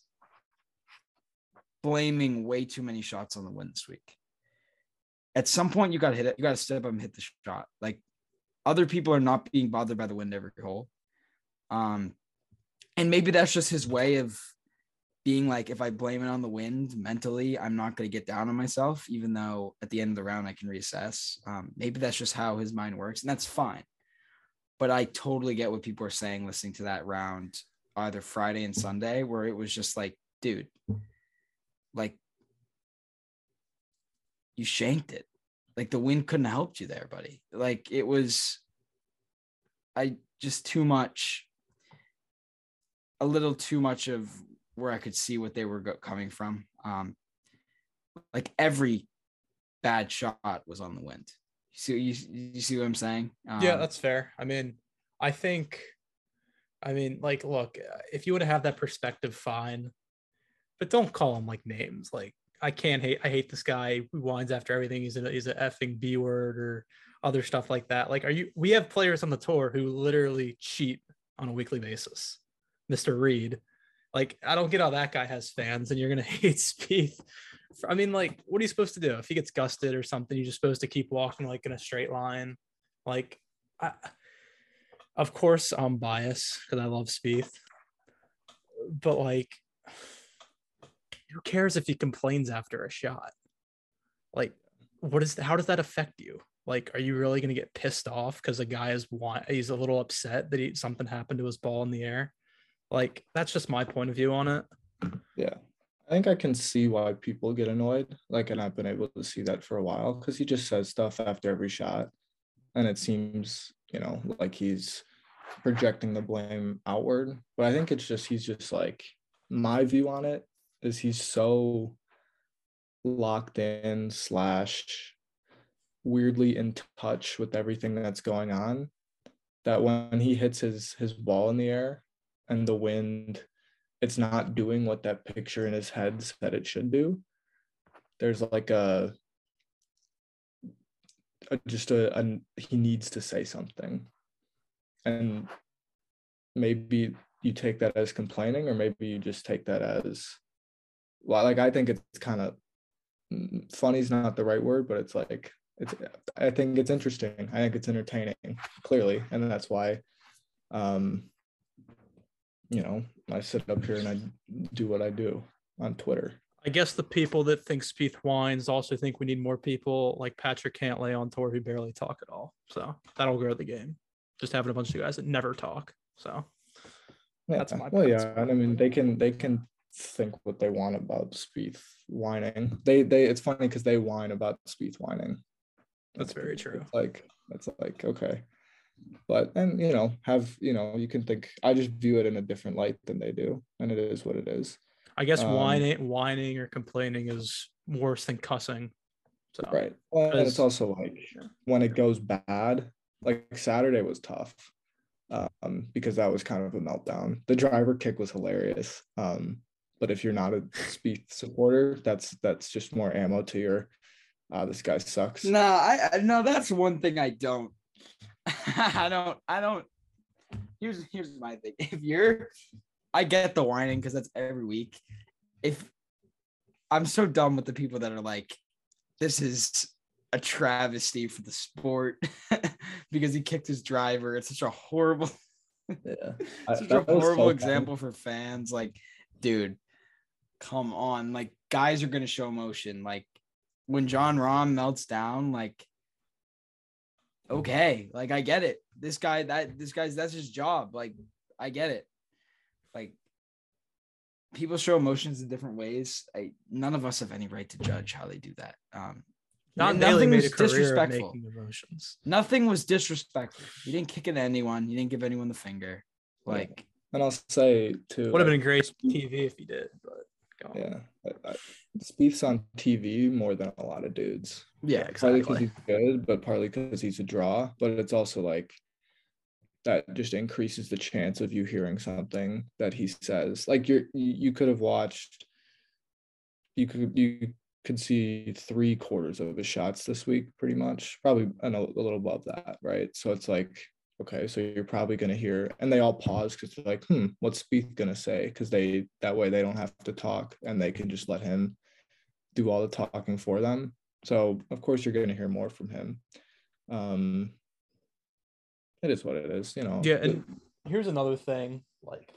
blaming way too many shots on the win this week. At some point, you got to hit it. You got to step up and hit the shot. Like other people are not being bothered by the wind every hole. Um, and maybe that's just his way of being like, if I blame it on the wind mentally, I'm not going to get down on myself, even though at the end of the round I can reassess. Um, maybe that's just how his mind works, and that's fine. But I totally get what people are saying listening to that round either Friday and Sunday, where it was just like, dude, like you shanked it. Like the wind couldn't have helped you there, buddy. Like it was, I just too much, a little too much of where I could see what they were go- coming from. Um, like every bad shot was on the wind. You see, you, you see what I'm saying? Um, yeah, that's fair. I mean, I think I mean, like, look, if you want to have that perspective, fine, but don't call him like names. Like, I can't hate. I hate this guy who whines after everything. He's a he's a effing b word or other stuff like that. Like, are you? We have players on the tour who literally cheat on a weekly basis. Mister Reed, like, I don't get how that guy has fans, and you're gonna hate Spieth. I mean, like, what are you supposed to do if he gets gusted or something? You're just supposed to keep walking like in a straight line. Like, I, of course, I'm biased because I love Spieth, but like, who cares if he complains after a shot? Like, what is how does that affect you? Like, are you really gonna get pissed off because a guy is want he's a little upset that he something happened to his ball in the air? Like, that's just my point of view on it. Yeah. I think I can see why people get annoyed. Like, and I've been able to see that for a while because he just says stuff after every shot. And it seems, you know, like he's projecting the blame outward. But I think it's just, he's just like, my view on it is he's so locked in, slash, weirdly in touch with everything that's going on that when he hits his his ball in the air and the wind it's not doing what that picture in his head said it should do. There's like a, a just a, a he needs to say something. And maybe you take that as complaining or maybe you just take that as well like i think it's kind of funny is not the right word but it's like it's i think it's interesting. I think it's entertaining clearly and that's why um you know, I sit up here and I do what I do on Twitter. I guess the people that think Spieth whines also think we need more people like Patrick Cantlay on tour who barely talk at all. So that'll grow the game. Just having a bunch of guys that never talk. So yeah. that's my well, yeah. And I mean, they can they can think what they want about Spieth whining. They they it's funny because they whine about Spieth whining. That's, that's very true. It's like that's like okay but and you know have you know you can think i just view it in a different light than they do and it is what it is. I guess um, whining whining or complaining is worse than cussing so. Right. Well, and it's also like when it goes bad like saturday was tough um because that was kind of a meltdown. The driver kick was hilarious um but if you're not a Spieth supporter that's that's just more ammo to your uh this guy sucks. No i no that's one thing i don't I don't, I don't. Here's here's my thing. If you're, I get the whining because that's every week. If I'm so done with the people that are like, this is a travesty for the sport because he kicked his driver. It's such a horrible, yeah, such a horrible so example for fans. Like, dude, come on. Like, guys are gonna show emotion. Like, when Jon Rahm melts down, like okay, like I get it. This guy, that this guy's that's his job. Like I get it. Like people show emotions in different ways. I none of us have any right to judge how they do that. Um not nothing was disrespectful. emotions. Nothing was disrespectful. You didn't kick at anyone. You didn't give anyone the finger. Like, and I'll say too. Would have been great TV if he did, but yeah, I, I, Spieth's on TV more than a lot of dudes. Yeah, exactly. Partly because he's good, but partly because he's a draw. But it's also like that just increases the chance of you hearing something that he says. Like you're you could have watched you could you could see three quarters of his shots this week, pretty much, probably a, a little above that, right? So it's like, okay, so you're probably gonna hear, and they all pause because they're like, hmm, what's Spieth gonna say? Because they that way they don't have to talk and they can just let him do all the talking for them. So of course you're going to hear more from him. Um, it is what it is, you know. Yeah, and here's another thing: like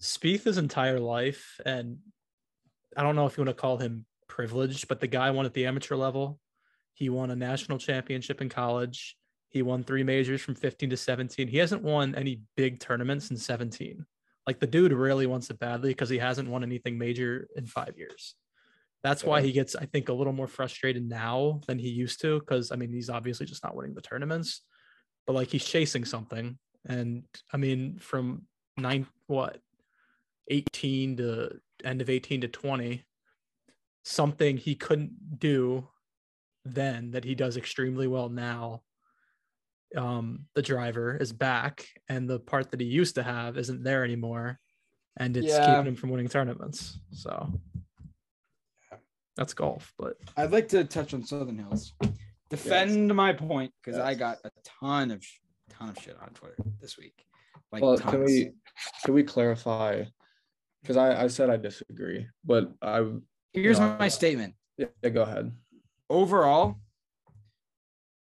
Spieth his entire life, and I don't know if you want to call him privileged, but the guy won at the amateur level. He won a national championship in college. He won three majors from 15 to 17. He hasn't won any big tournaments in 17. Like the dude really wants it badly because he hasn't won anything major in five years. That's why he gets, I think, a little more frustrated now than he used to. Cause I mean, he's obviously just not winning the tournaments, but like he's chasing something. And I mean, from nine, what, 18 to end of 18 to 20, something he couldn't do then that he does extremely well now. Um, the driver is back, and the part that he used to have isn't there anymore, and it's Yeah. keeping him from winning tournaments. So that's golf, but I'd like to touch on Southern Hills. Defend my point because I got a ton of ton of shit on Twitter this week. Like well, tons. can we can we clarify? Because I I said I disagree, but I Here's No, my I- statement. yeah, go ahead. Overall,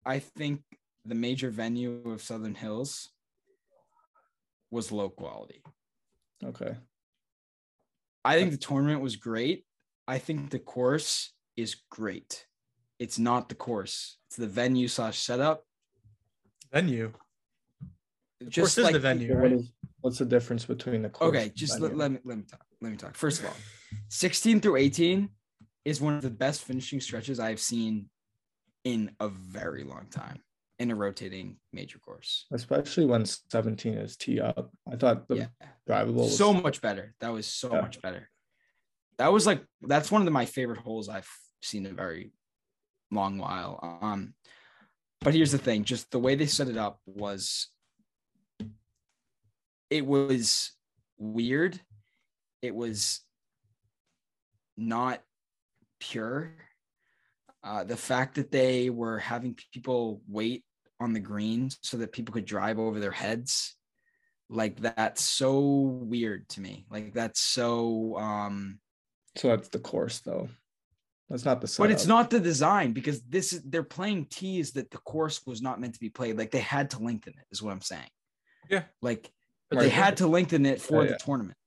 I think the major venue of Southern Hills was low quality. Okay. I think the tournament was great. I think the course is great. It's not the course. It's the venue slash setup. venue. The Just course is like the venue, What right? is what's the difference between the course Okay, just let, let me let me talk. Let me talk. First of all, 16 through 18 is one of the best finishing stretches I've seen in a very long time in a rotating major course. especially when 17 is tee up. I thought the Yeah. drivable was So much better. That was so Yeah. much better. That was like that's one of the, my favorite holes I've seen in a very long while. Um, but here's the thing: just the way they set it up was, it was weird. It was not pure. Uh, the fact that they were having people wait on the green so that people could drive over their heads like that's so weird to me like that's so um so that's the course though. That's not the but it's not the design because this is they're playing tees that the course was not meant to be played like they had to lengthen it is what i'm saying Yeah. like But they had to lengthen it for Yeah, the yeah. tournament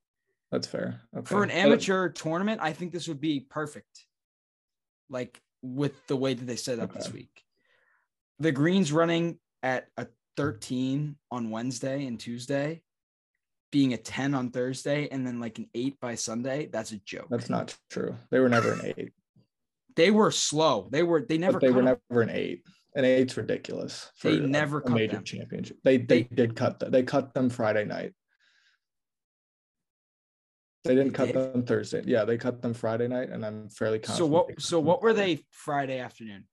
That's fair. Okay. for an But- amateur tournament i think this would be perfect like with the way that they set up this week the greens running at a 13 on wednesday and tuesday being a 10 on thursday and then like an 8 by sunday that's a joke That's not true. They were never an eight. they were slow they were they never but they were cut 'em. never an eight. An eight's ridiculous. They never a cut major them. championship. They, they They- did cut them. They cut them Friday night. They didn't They cut did? them Thursday. Yeah, they cut them Friday night, and I'm fairly confident. so what cut so them what were they friday afternoon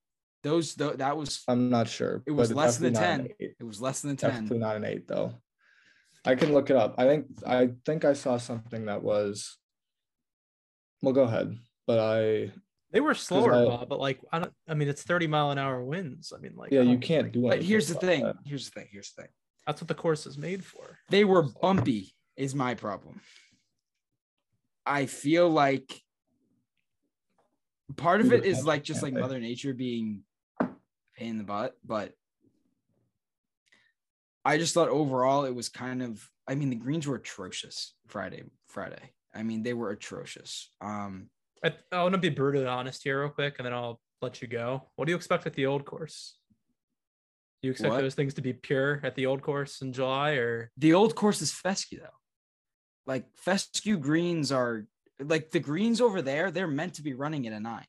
those tho- that was I'm not sure. It was less than definitely 10. it was less than 10 Definitely not an eight though. I can look it up. I think I think I saw something that was. Well, go ahead. But I They were slower, I- Bob, but like I don't. I mean, it's thirty mile an hour winds. I mean, like yeah, you don't- can't do. It. But here's the thing that. here's the thing here's the thing That's what the course is made for. they were bumpy is my problem i feel like part of it is like just like mother nature being a pain in the butt but i just thought overall it was kind of i mean the greens were atrocious friday friday i mean they were atrocious um I, I want to be brutally honest here, real quick, and then I'll let you go. What do you expect at the old course? Do you expect What? those things to be pure at the old course in July, or the old course is fescue though like fescue greens are like the greens over there they're meant to be running at a nine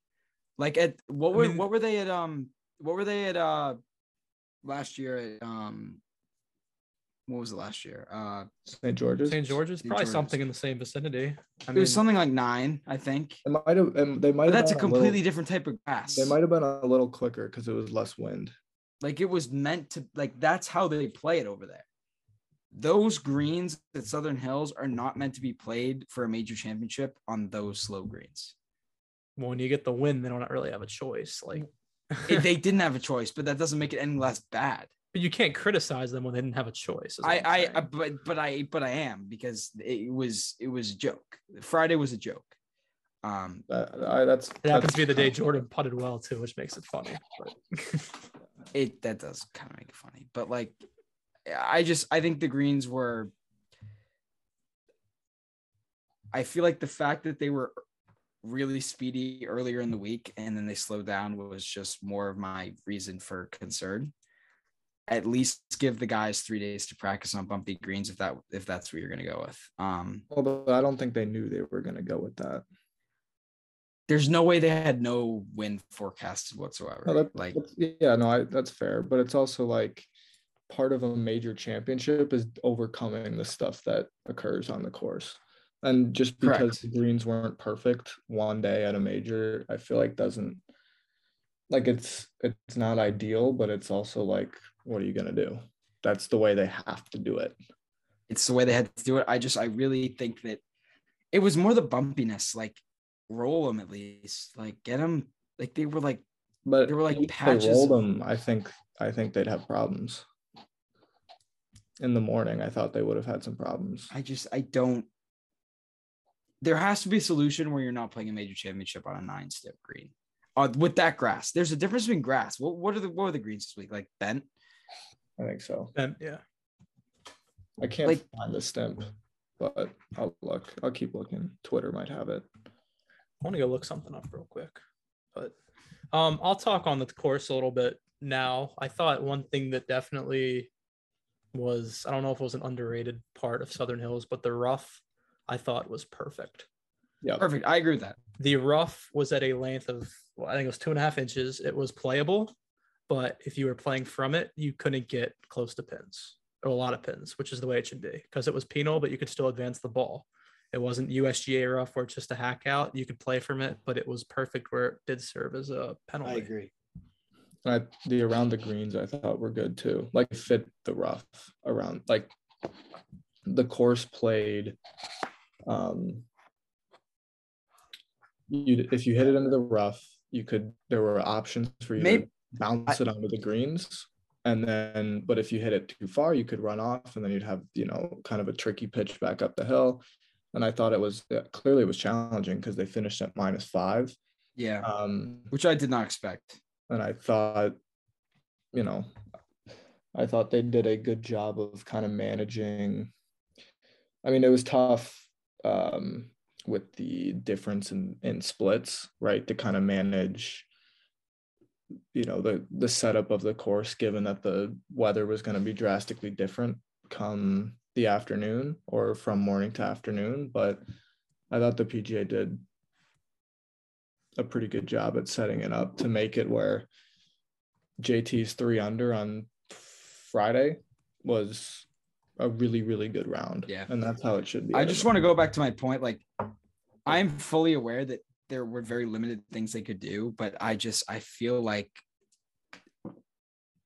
like at what I were mean- what were they at um what were they at uh last year at um what was it last year uh St. George's. St. George's? Probably George's. something in the same vicinity. I it mean, was something like nine i think It might have. um, They might. but have that's a been little- completely different type of grass They might have been a little quicker because it was less wind. like it was meant to like that's how they play it over there those greens at southern hills are not meant to be played for a major championship on those slow greens Well, when you get the win, they don't really have a choice. Like, It- they didn't have a choice, but that doesn't make it any less bad. but you can't criticize them when they didn't have a choice. I, I'm I, but, but I, but I am because it was, it was a joke. Friday was a joke. Um, That, I, that's. it happens that's to be the day Jordan putted well too, which makes it funny. But it that does kind of make it funny, but like, I just, I think the greens were. I feel like the fact that they were really speedy earlier in the week and then they slowed down was just more of my reason for concern. At least give the guys three days to practice on bumpy greens if that if that's what you're gonna go with. Um, Well, but I don't think they knew they were going to go with that. there's no way they had no wind forecasted whatsoever. No, that- like yeah, no, I, that's fair. But it's also like part of a major championship is overcoming the stuff that occurs on the course. And just because Correct. the greens weren't perfect one day at a major, I feel like doesn't like it's it's not ideal, but it's also like, what are you gonna do? That's the way they have to do it. It's the way they had to do it. I just I really think that it was more the bumpiness. Like roll them at least. Like get them. Like they were like But There were, like, patches- They rolled them. I think I think they'd have problems. In the morning, I thought they would have had some problems. I just I don't. There has to be a solution where you're not playing a major championship on a nine step green. Uh, with that grass, there's a difference between grass. What what are the what are the greens this week? Like bent. I think so. Bent, yeah. I can't Like- find the stimp, but I'll look. I'll keep looking. Twitter might have it. I want to go look something up real quick, but um, I'll talk on the course a little bit now. I thought one thing that definitely was I don't know if it was an underrated part of Southern Hills, but the rough I thought was perfect. Yeah. Perfect. I agree with that. The rough was at a length of well, I think it was two and a half inches. It was playable, but if you were playing from it, you couldn't get close to pins or a lot of pins, which is the way it should be because it was penal, but you could still advance the ball. It wasn't USGA rough where it's just a hack out. You could play from it, but it was perfect where it did serve as a penalty. I agree. I, the around the greens I thought were good too. Like fit the rough around like the course played. Um, you if you hit it into the rough, you could there were options for you Maybe- to bounce it onto the greens. And then, but if you hit it too far, you could run off, and then you'd have you know kind of a tricky pitch back up the hill. And I thought it was yeah, clearly it was challenging because they finished at minus five. Yeah. Um, Which I did not expect. And I thought, you know, I thought they did a good job of kind of managing. I mean, it was tough um, with the difference in in splits, right? To kind of manage, you know, the the setup of the course, given that the weather was going to be drastically different come the afternoon or from morning to afternoon. But I thought the PGA did a pretty good job at setting it up to make it where JT's three under on Friday was a really, really good round. Yeah. And that's how it should be. I just want to go back to my point. Like, I'm fully aware that there were very limited things they could do, but I just I feel like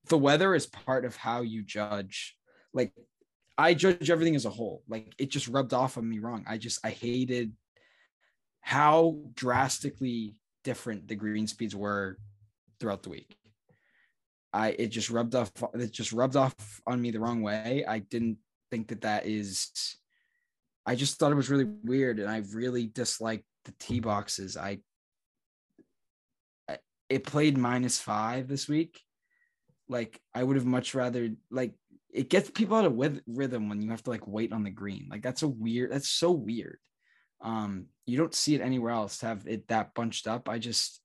the weather is part of how you judge. Like, I judge everything as a whole. Like, it just rubbed off on me wrong. I just I hated how drastically different the green speeds were throughout the week. I it just rubbed off it just rubbed off on me the wrong way. I didn't think that that is I just thought it was really weird and I really disliked the tee boxes. I, it played minus 5 this week. Like I would have much rather like it gets people out of rhythm when you have to like wait on the green. Like that's a weird that's so weird. Um you don't see it anywhere else to have it that bunched up. I just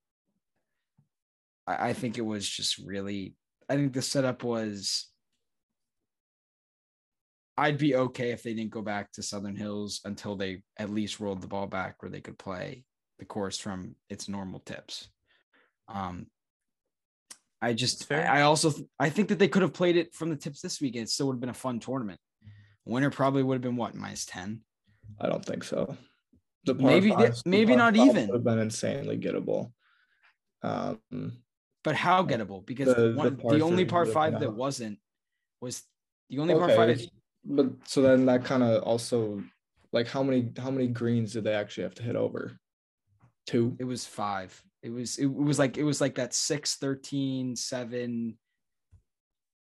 I, I think it was just really I think the setup was I'd be okay if they didn't go back to Southern Hills until they at least rolled the ball back where they could play the course from its normal tips. Um, I just, fair. I I also, I think that they could have played it from the tips this week and it still would have been a fun tournament. Winner probably would have been what minus ten. I don't think so. The Maybe- fives- the maybe not even. Have been insanely gettable. Um, But how gettable? Because The- the, the the only three par five that wasn't was the only par okay, five. but so then that kind of also like how many how many greens did they actually have to hit over? Two. It was five. It was it was like it was like that 6, 13, 7,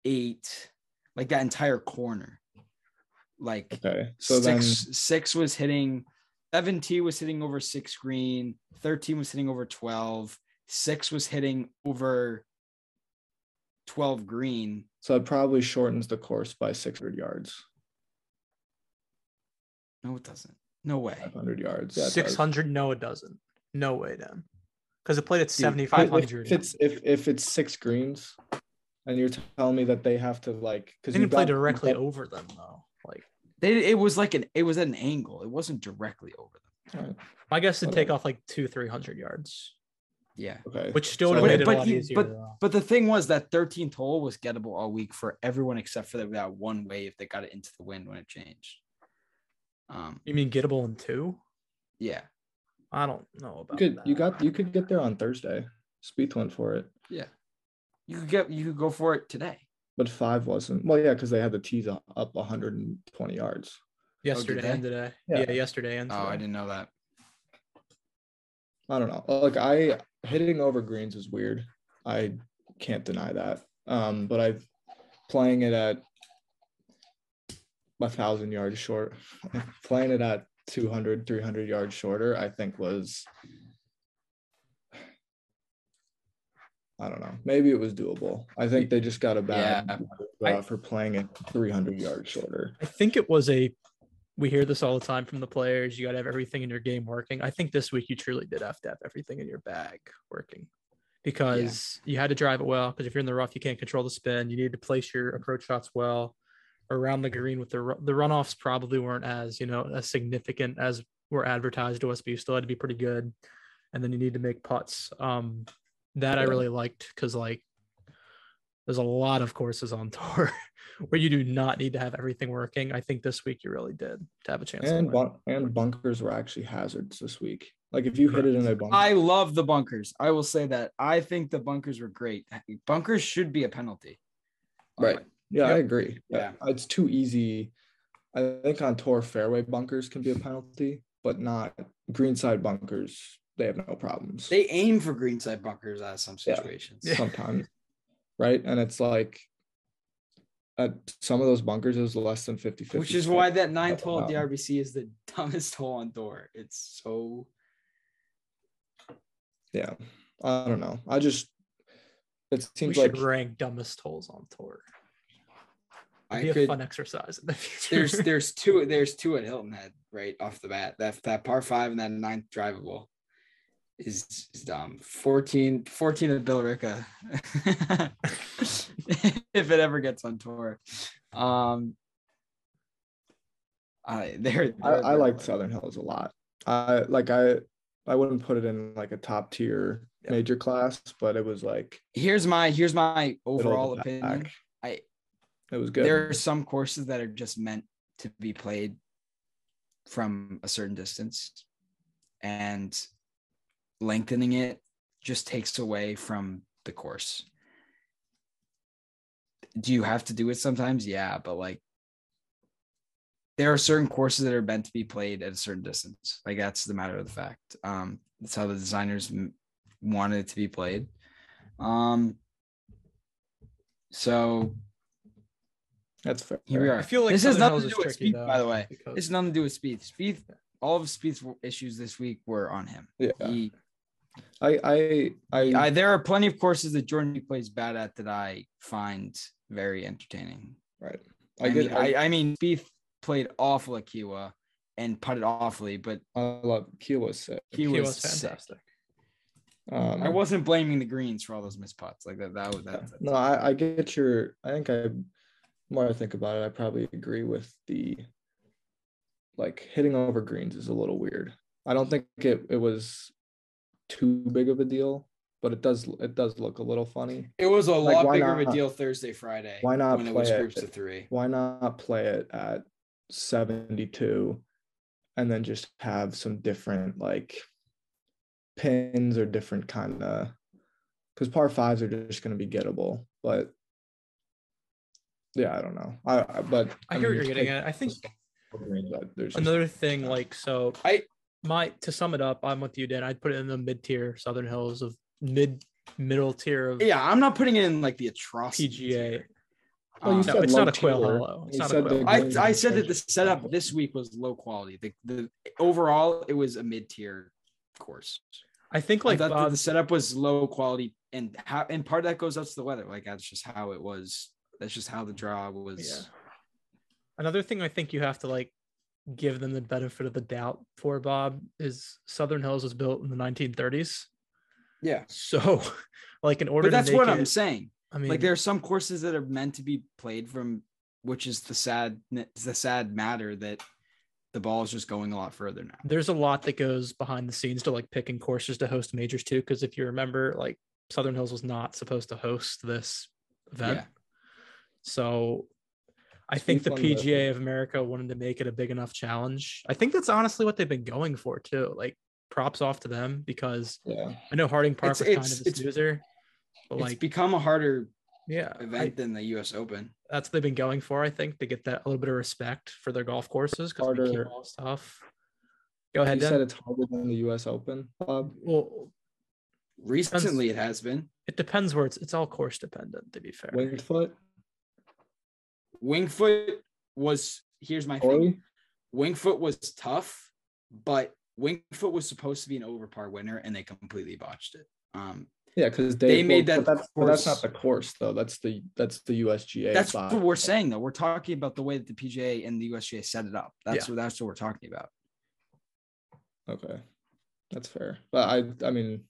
8, like that entire corner. Like Okay. So six then six was hitting 17 was hitting over six green, 13 was hitting over 12, six was hitting over 12 green. so it probably shortens the course by 600 yards, No, it doesn't. No way. 500 yards. Yeah, it does. Six hundred? No, it doesn't. No way, then. Because it played at 7,500. If- If it's if if it's six greens, and you're telling me that they have to like because They didn't play directly over them though. Like They it was like an it was at an angle. It wasn't directly over them. my guess would take off like two, three hundred yards, Yeah. Okay. which still So- would have But- made it a but lot he- easier. but- But the thing was that 13th hole was gettable all week for everyone except for that, that one wave that got it into the wind when it changed. Um, you mean gettable in two? yeah. I don't know You about could that. you got you could get there on Thursday. Spieth went for it, Yeah. You could get you could go for it today. But five wasn't. Well, yeah, because they had the tees up up 120 yards. Yesterday and today. Yeah. Yeah. yesterday and Oh, I didn't know that. I don't know. Like I hitting over greens is weird. I can't deny that. Um, but I playing it at a thousand yards short, playing it at 200, 300 yards shorter, I think was, I don't know. Maybe it was doable. I think they just got a bad I- uh, for playing it 300 yards shorter. I think it was a. We hear this all the time from the players. You got to have everything in your game working. I think this week you truly did have to have everything in your bag working, because you had to drive it well. Because if you're in the rough, you can't control the spin. You need to place your approach shots well around the green. With the the runoffs probably weren't as you know as significant as were advertised to us, but you still had to be pretty good. And then you need to make putts. Um, that I really liked because like there's a lot of courses on tour where you do not need to have everything working. I think this week you really did to have a chance. And bun- and bunkers were actually hazards this week. Like if you hit it in a bunker, I love the bunkers. I will say that. I think the bunkers were great. Bunkers should be a penalty. Right. Yeah, I Yep. agree. Yeah. It's too easy. I think on tour fairway bunkers can be a penalty, but not greenside bunkers. They have no problems They aim for greenside bunkers at some situations. Yeah. sometimes. right. And it's like at some of those bunkers is less than 50 50. Which is why that nine Oh, hole at the. RBC is the dumbest hole on tour. It's so yeah. I don't know. I just it we seems should like rank dumbest holes on tour. It'd be a could fun exercise in the future. there's there's two there's two at Hilton Head right off the bat. That that par five and that ninth drivable is, is dumb. 14, 14 at Billerica. if it ever gets on tour. Um I they're, I, they're- I they're like Southern Hills a lot. I like I I wouldn't put it in like a top tier Yeah. major class, but it was like here's my here's my overall opinion. pack. I It was good. there are some courses that are just meant to be played from a certain distance and lengthening it just takes away from the course do you have to do it sometimes yeah but like there are certain courses that are meant to be played at a certain distance like that's the matter of the fact um that's how the designers m- wanted it to be played um so That's fair. here we are I feel like this has nothing to do with tricky, Spieth, by the way. because- This has nothing to do with Spieth. Spieth, all of Spieth's issues this week were on him. Yeah. He, I I I, I, there are plenty of courses that Jordan plays bad at that I find very entertaining. right. I, I get mean, I, I mean, Spieth played awful at Kiawah and putted awfully, but I, love Keel was sick. he, He was, was sick. fantastic. Um, I wasn't blaming the greens for all those missed putts like that. That was yeah. that. no, I, I get your. I think I. The more I think about it, I probably agree with the. Like hitting over greens is a little weird. I don't think it it was too big of a deal, but it does it does look a little funny. It was a Like, lot why bigger of a deal Thursday, Friday. why not when it was play it? of three? Why not play it at 72 and then just have some different like pins or different kind of because par fives are just going to be gettable but yeah i don't know i, I but I hear what you're getting at. I think but there's just- another thing, like so, I- my to sum it up, I'm with you, Dan. I'd put it in the mid tier Southern Hills of mid middle tier of Yeah, I'm not putting it in like the atrocity. PGA. Well, you Um, No, said it's low not a quail tier. hollow. It's You not a said quail the. I, I said that the setup this week was low quality. The, the overall it was a mid tier course. I think Like like I thought Bob, the setup was low quality, and how and part of that goes up to the weather. Like that's just how it was. That's just how the draw was. Yeah. Another thing I think you have to like give them the benefit of the doubt for Bob is Southern Hills was built in the 1930s. Yeah, So, like in order but that's what it, I'm saying. I mean, like there are some courses that are meant to be played from, which is the sad, the sad matter that the ball is just going a lot further now. there's a lot that goes behind the scenes to like picking courses to host majors too. Because if you remember, like Southern Hills was not supposed to host this event. Yeah. So I think the PGA of America wanted to make it a big enough challenge. I think that's honestly what they've been going for too. Like props off to them because Yeah. I know Harding Park It's- was kind it's- of a it's- snoozer, but it's like become a harder yeah, I- event than the U.S. Open. that's what they've been going for. I think to get that a little bit of respect for their golf courses because we keep Harder. all stuff. Go ahead, You Dan. said it's harder than the U.S. Open, Bob. Well, Recently, it has been. it depends where it's. It's all course dependent. To be fair, Winged foot, Wingfoot was here's my thing. Wingfoot was tough, but Wingfoot was supposed to be an overpar winner, and they completely botched it. Um, Yeah, because They made but that That's, but that's not the course though. That's the that's the USGA. that's what we're saying, though. We're talking about the way that the PGA and the USGA set it up. That's Yeah. what that's what we're talking about. Okay, that's fair. But I I mean,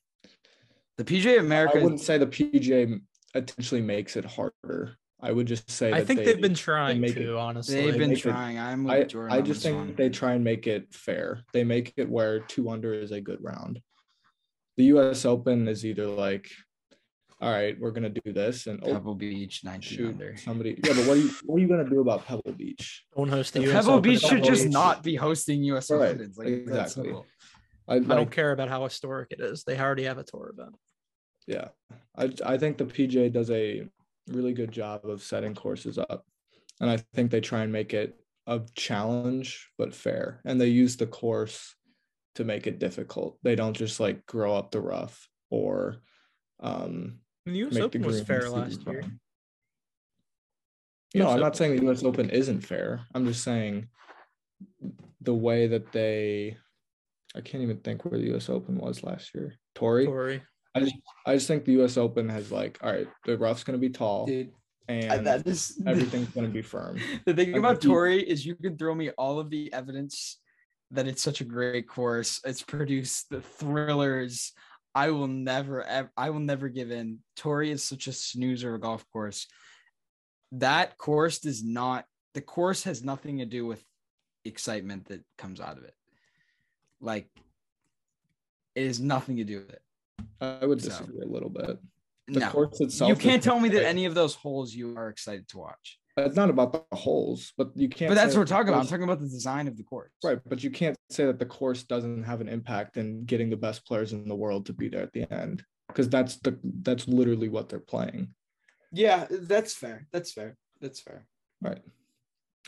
The PGA America. I wouldn't say the PGA intentionally makes it harder. I would just say I think they, they, have been trying make to. it- honestly, they've been make it- trying. I'm with I, Jordan. I on just think one. they try and make it fair. They make it where two under is a good round. The U.S. Open is either like, all right, we're gonna do this, and oh, Pebble Beach, 19 shoot under. somebody. Yeah, but what are you what are you gonna do about Pebble Beach? don't host the The US Pebble Open Beach should Pebble just Beach. not be hosting US Right, Opens. Like, exactly. simple. I, I don't care about how historic it is. They already have a tour event. Yeah, I I think the PJ does a really good job of setting courses up, and I think they try and make it a challenge but fair, and they use the course to make it difficult. They don't just like grow up the rough or um The US make the Open was fair last year. fun. No, US I'm not saying the US Open isn't fair. I'm just saying the way that they I can't even think where the US Open was last year. Torrey. Torrey. I just I just think the US Open has like, all right, the rough's gonna be tall Dude, and that is everything's gonna be firm. The thing Like, about he- Torrey is you can throw me all of the evidence that it's such a great course. It's produced the thrillers. I will never, ev- I will never give in. Torrey is such a snoozer of a golf course. That course does not. The course has nothing to do with excitement that comes out of it. Like, it has nothing to do with it. I would So- disagree a little bit. The No, course itself you can't tell me that any of those holes you are excited to watch. it's not about the holes, but you can't But that's what we're talking about. I'm talking about the design of the course. Right, but you can't say that the course doesn't have an impact in getting the best players in the world to be there at the end because that's the that's literally what they're playing. Yeah, that's fair. That's fair. That's fair. Right.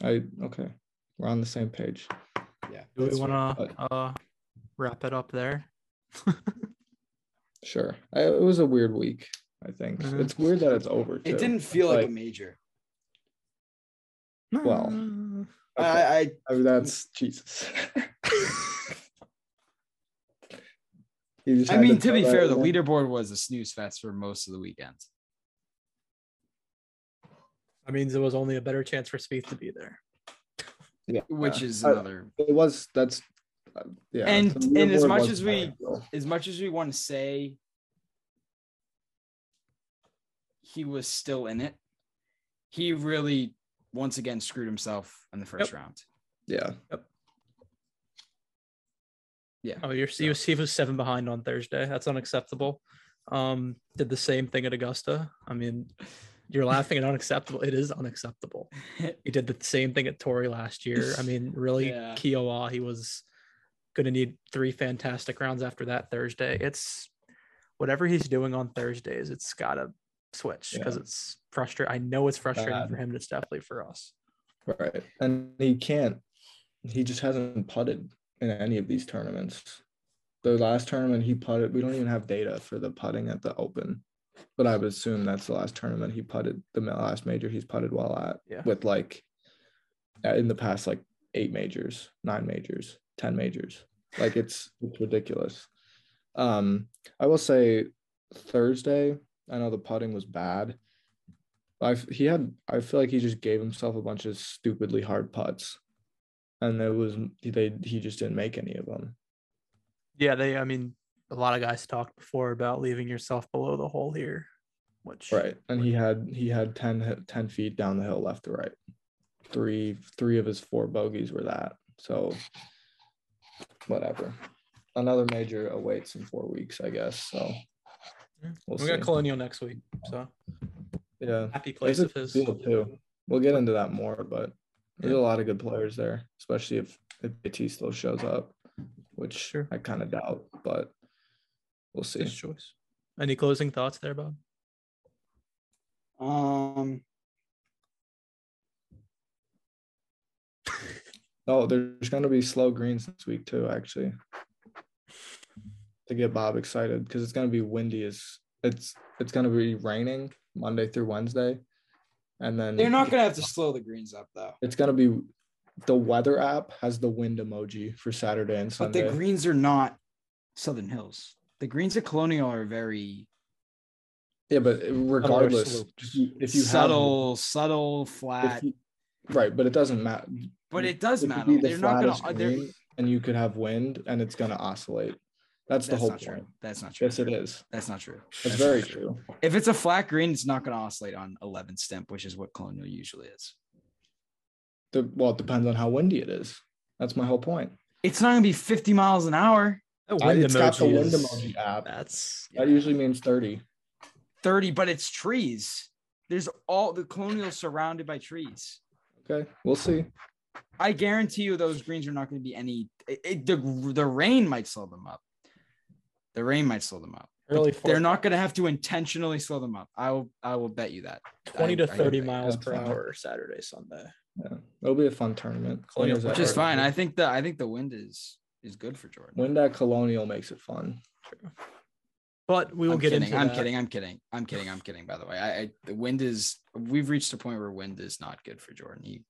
I okay. We're on the same page. Yeah. Do we want to uh, wrap it up there? Sure. I, it was a weird week. I think Mhm. it's weird that it's over. It didn't feel like, a major. Well, Mm, Okay. I, I I mean, that's Jesus. I mean, to throw be fair, the there? leaderboard was a snooze fest for most of the weekends. that means it was only a better chance for Spieth to be there. Yeah. Which is I- another It was that's uh, yeah. And- and as much as we- ideal. as much as we want to say he was still in it, he really once again screwed himself in the first round. yeah. Yep. Yeah. Oh, you're he was he was seven behind on Thursday. That's unacceptable. Um, did the same thing at Augusta. I mean, you're laughing at unacceptable. It is unacceptable. He did the same thing at Torrey last year. I mean, really, Yeah. Kiawah, he was going to need three fantastic rounds after that Thursday. It's whatever he's doing on Thursdays, it's got to switch because Yeah. it's frustrating. I know it's frustrating Bad. for him. and It's definitely for us. Right. And he can't, he just hasn't putted in any of these tournaments. The last tournament he putted, we don't even have data for the putting at the Open, but I would assume that's the last tournament he putted, the last major he's putted well at, Yeah. with like in the past, like eight majors, nine majors, 10 majors. Like it's, it's ridiculous. Um, I will say Thursday, I know the putting was bad. I he had I feel like he just gave himself a bunch of stupidly hard putts, and it was they he just didn't make any of them. Yeah, they. I mean, a lot of guys talked before about leaving yourself below the hole here, which Right, and he had he had 10, hi- 10 feet down the hill left to right. Three three of his four bogeys were that. So whatever. Another major awaits in four weeks, I guess. So we'll we got. Colonial next week, so yeah, happy place of his. too. We'll get into that more, but there's Yeah. a lot of good players there, especially if if Batista shows up, which Sure. I kind of doubt, but we'll see. His choice. Any closing thoughts there, Bob? Um, Oh, there's going to be slow greens this week too, actually, to get Bob excited because it's going to be windy. As it's it's going to be raining Monday through Wednesday, and then they're not gonna have to slow the greens up though. It's going to be the weather app has the wind emoji for Saturday and Sunday. But the greens are not Southern Hills. The greens at Colonial are very yeah, but regardless, if you, if you have- subtle, subtle, if flat. you- right, but it doesn't matter. But it does It matter. the They're not gonna. Uh, they're, and you could have wind, and it's going to oscillate. That's the that's whole not point. true. That's not true. Yes, it is. That's not true. It's That's very not true. If it's a flat green, it's not going to oscillate on 11 Stimp, which is what Colonial usually is. The, well, it depends on how windy it is. That's my whole point. It's not going to be 50 miles an hour, The I- wind it's got the wind is- emoji app. That's That usually means 30. 30, but it's trees. There's all the Colonial surrounded by trees. Okay, we'll see. I guarantee you those greens are not going to be any. It, it- the, the rain might slow them up. The rain might slow them up. early. They're not going to have to intentionally slow them up. I will. I will bet you that. twenty I- to I- thirty I- miles per fine. hour Saturday, Sunday. Yeah, it'll be a fun tournament. Colonial Wind Which which is fine. I think the I think the wind is is good for Jordan. Wind at Colonial makes it fun. True. But we will I'm get kidding. into. I'm that. kidding. I'm kidding. I'm kidding. I'm kidding. By the way, I, I the wind is. We've reached a point where wind is not good for Jordan. He,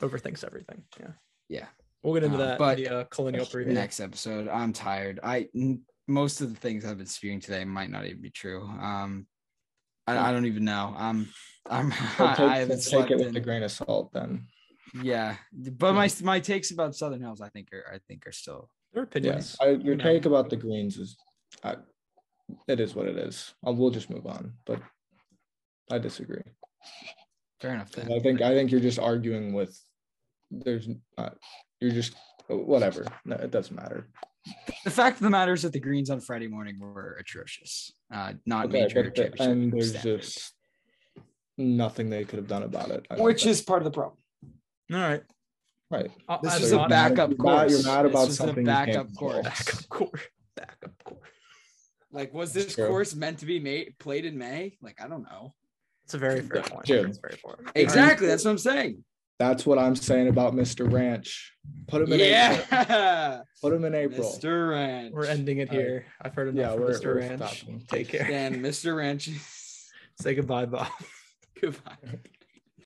Overthinks everything. Yeah. yeah. We'll get into Uh, that. but- But the uh, colonial preview. Next episode. I'm tired. I n- most of the things I've been spewing today might not even be true. Um, I, I don't even know. I'm. I'm. So I, take, I haven't take it with in- a grain of salt then. Yeah, but my my takes about Southern Hills, I think are I think are still Their opinions. Yes, I, your know. take about the greens is, I, it is what it is. I, we'll just move on, but I disagree. fair enough. Then. I think I think you're just arguing with. There's not. You're just whatever. No, it doesn't matter. The fact of the matter is that the greens on Friday morning were atrocious. Uh, not Okay, major but the- championship and there's standards, just nothing they could have done about it. I which is part of the problem. All right. right. I'll This add was a on. backup You're mad- you're mad This about was a something backup course. Backup core. Backup core. Like, was this true. course meant to be made played in May? Like, I don't know. It's a very fair point. Dude. It's very fair. Exactly. That's what I'm saying. That's what I'm saying about Mr. Ranch. Put him in April. Yeah, Put him in April. Mr. Ranch. We're ending it All right. here. I've heard enough Yeah, from we're- Mr. we're Ranch. stopping. Take care. And Mr. Ranch. Say goodbye, Bob. Goodbye.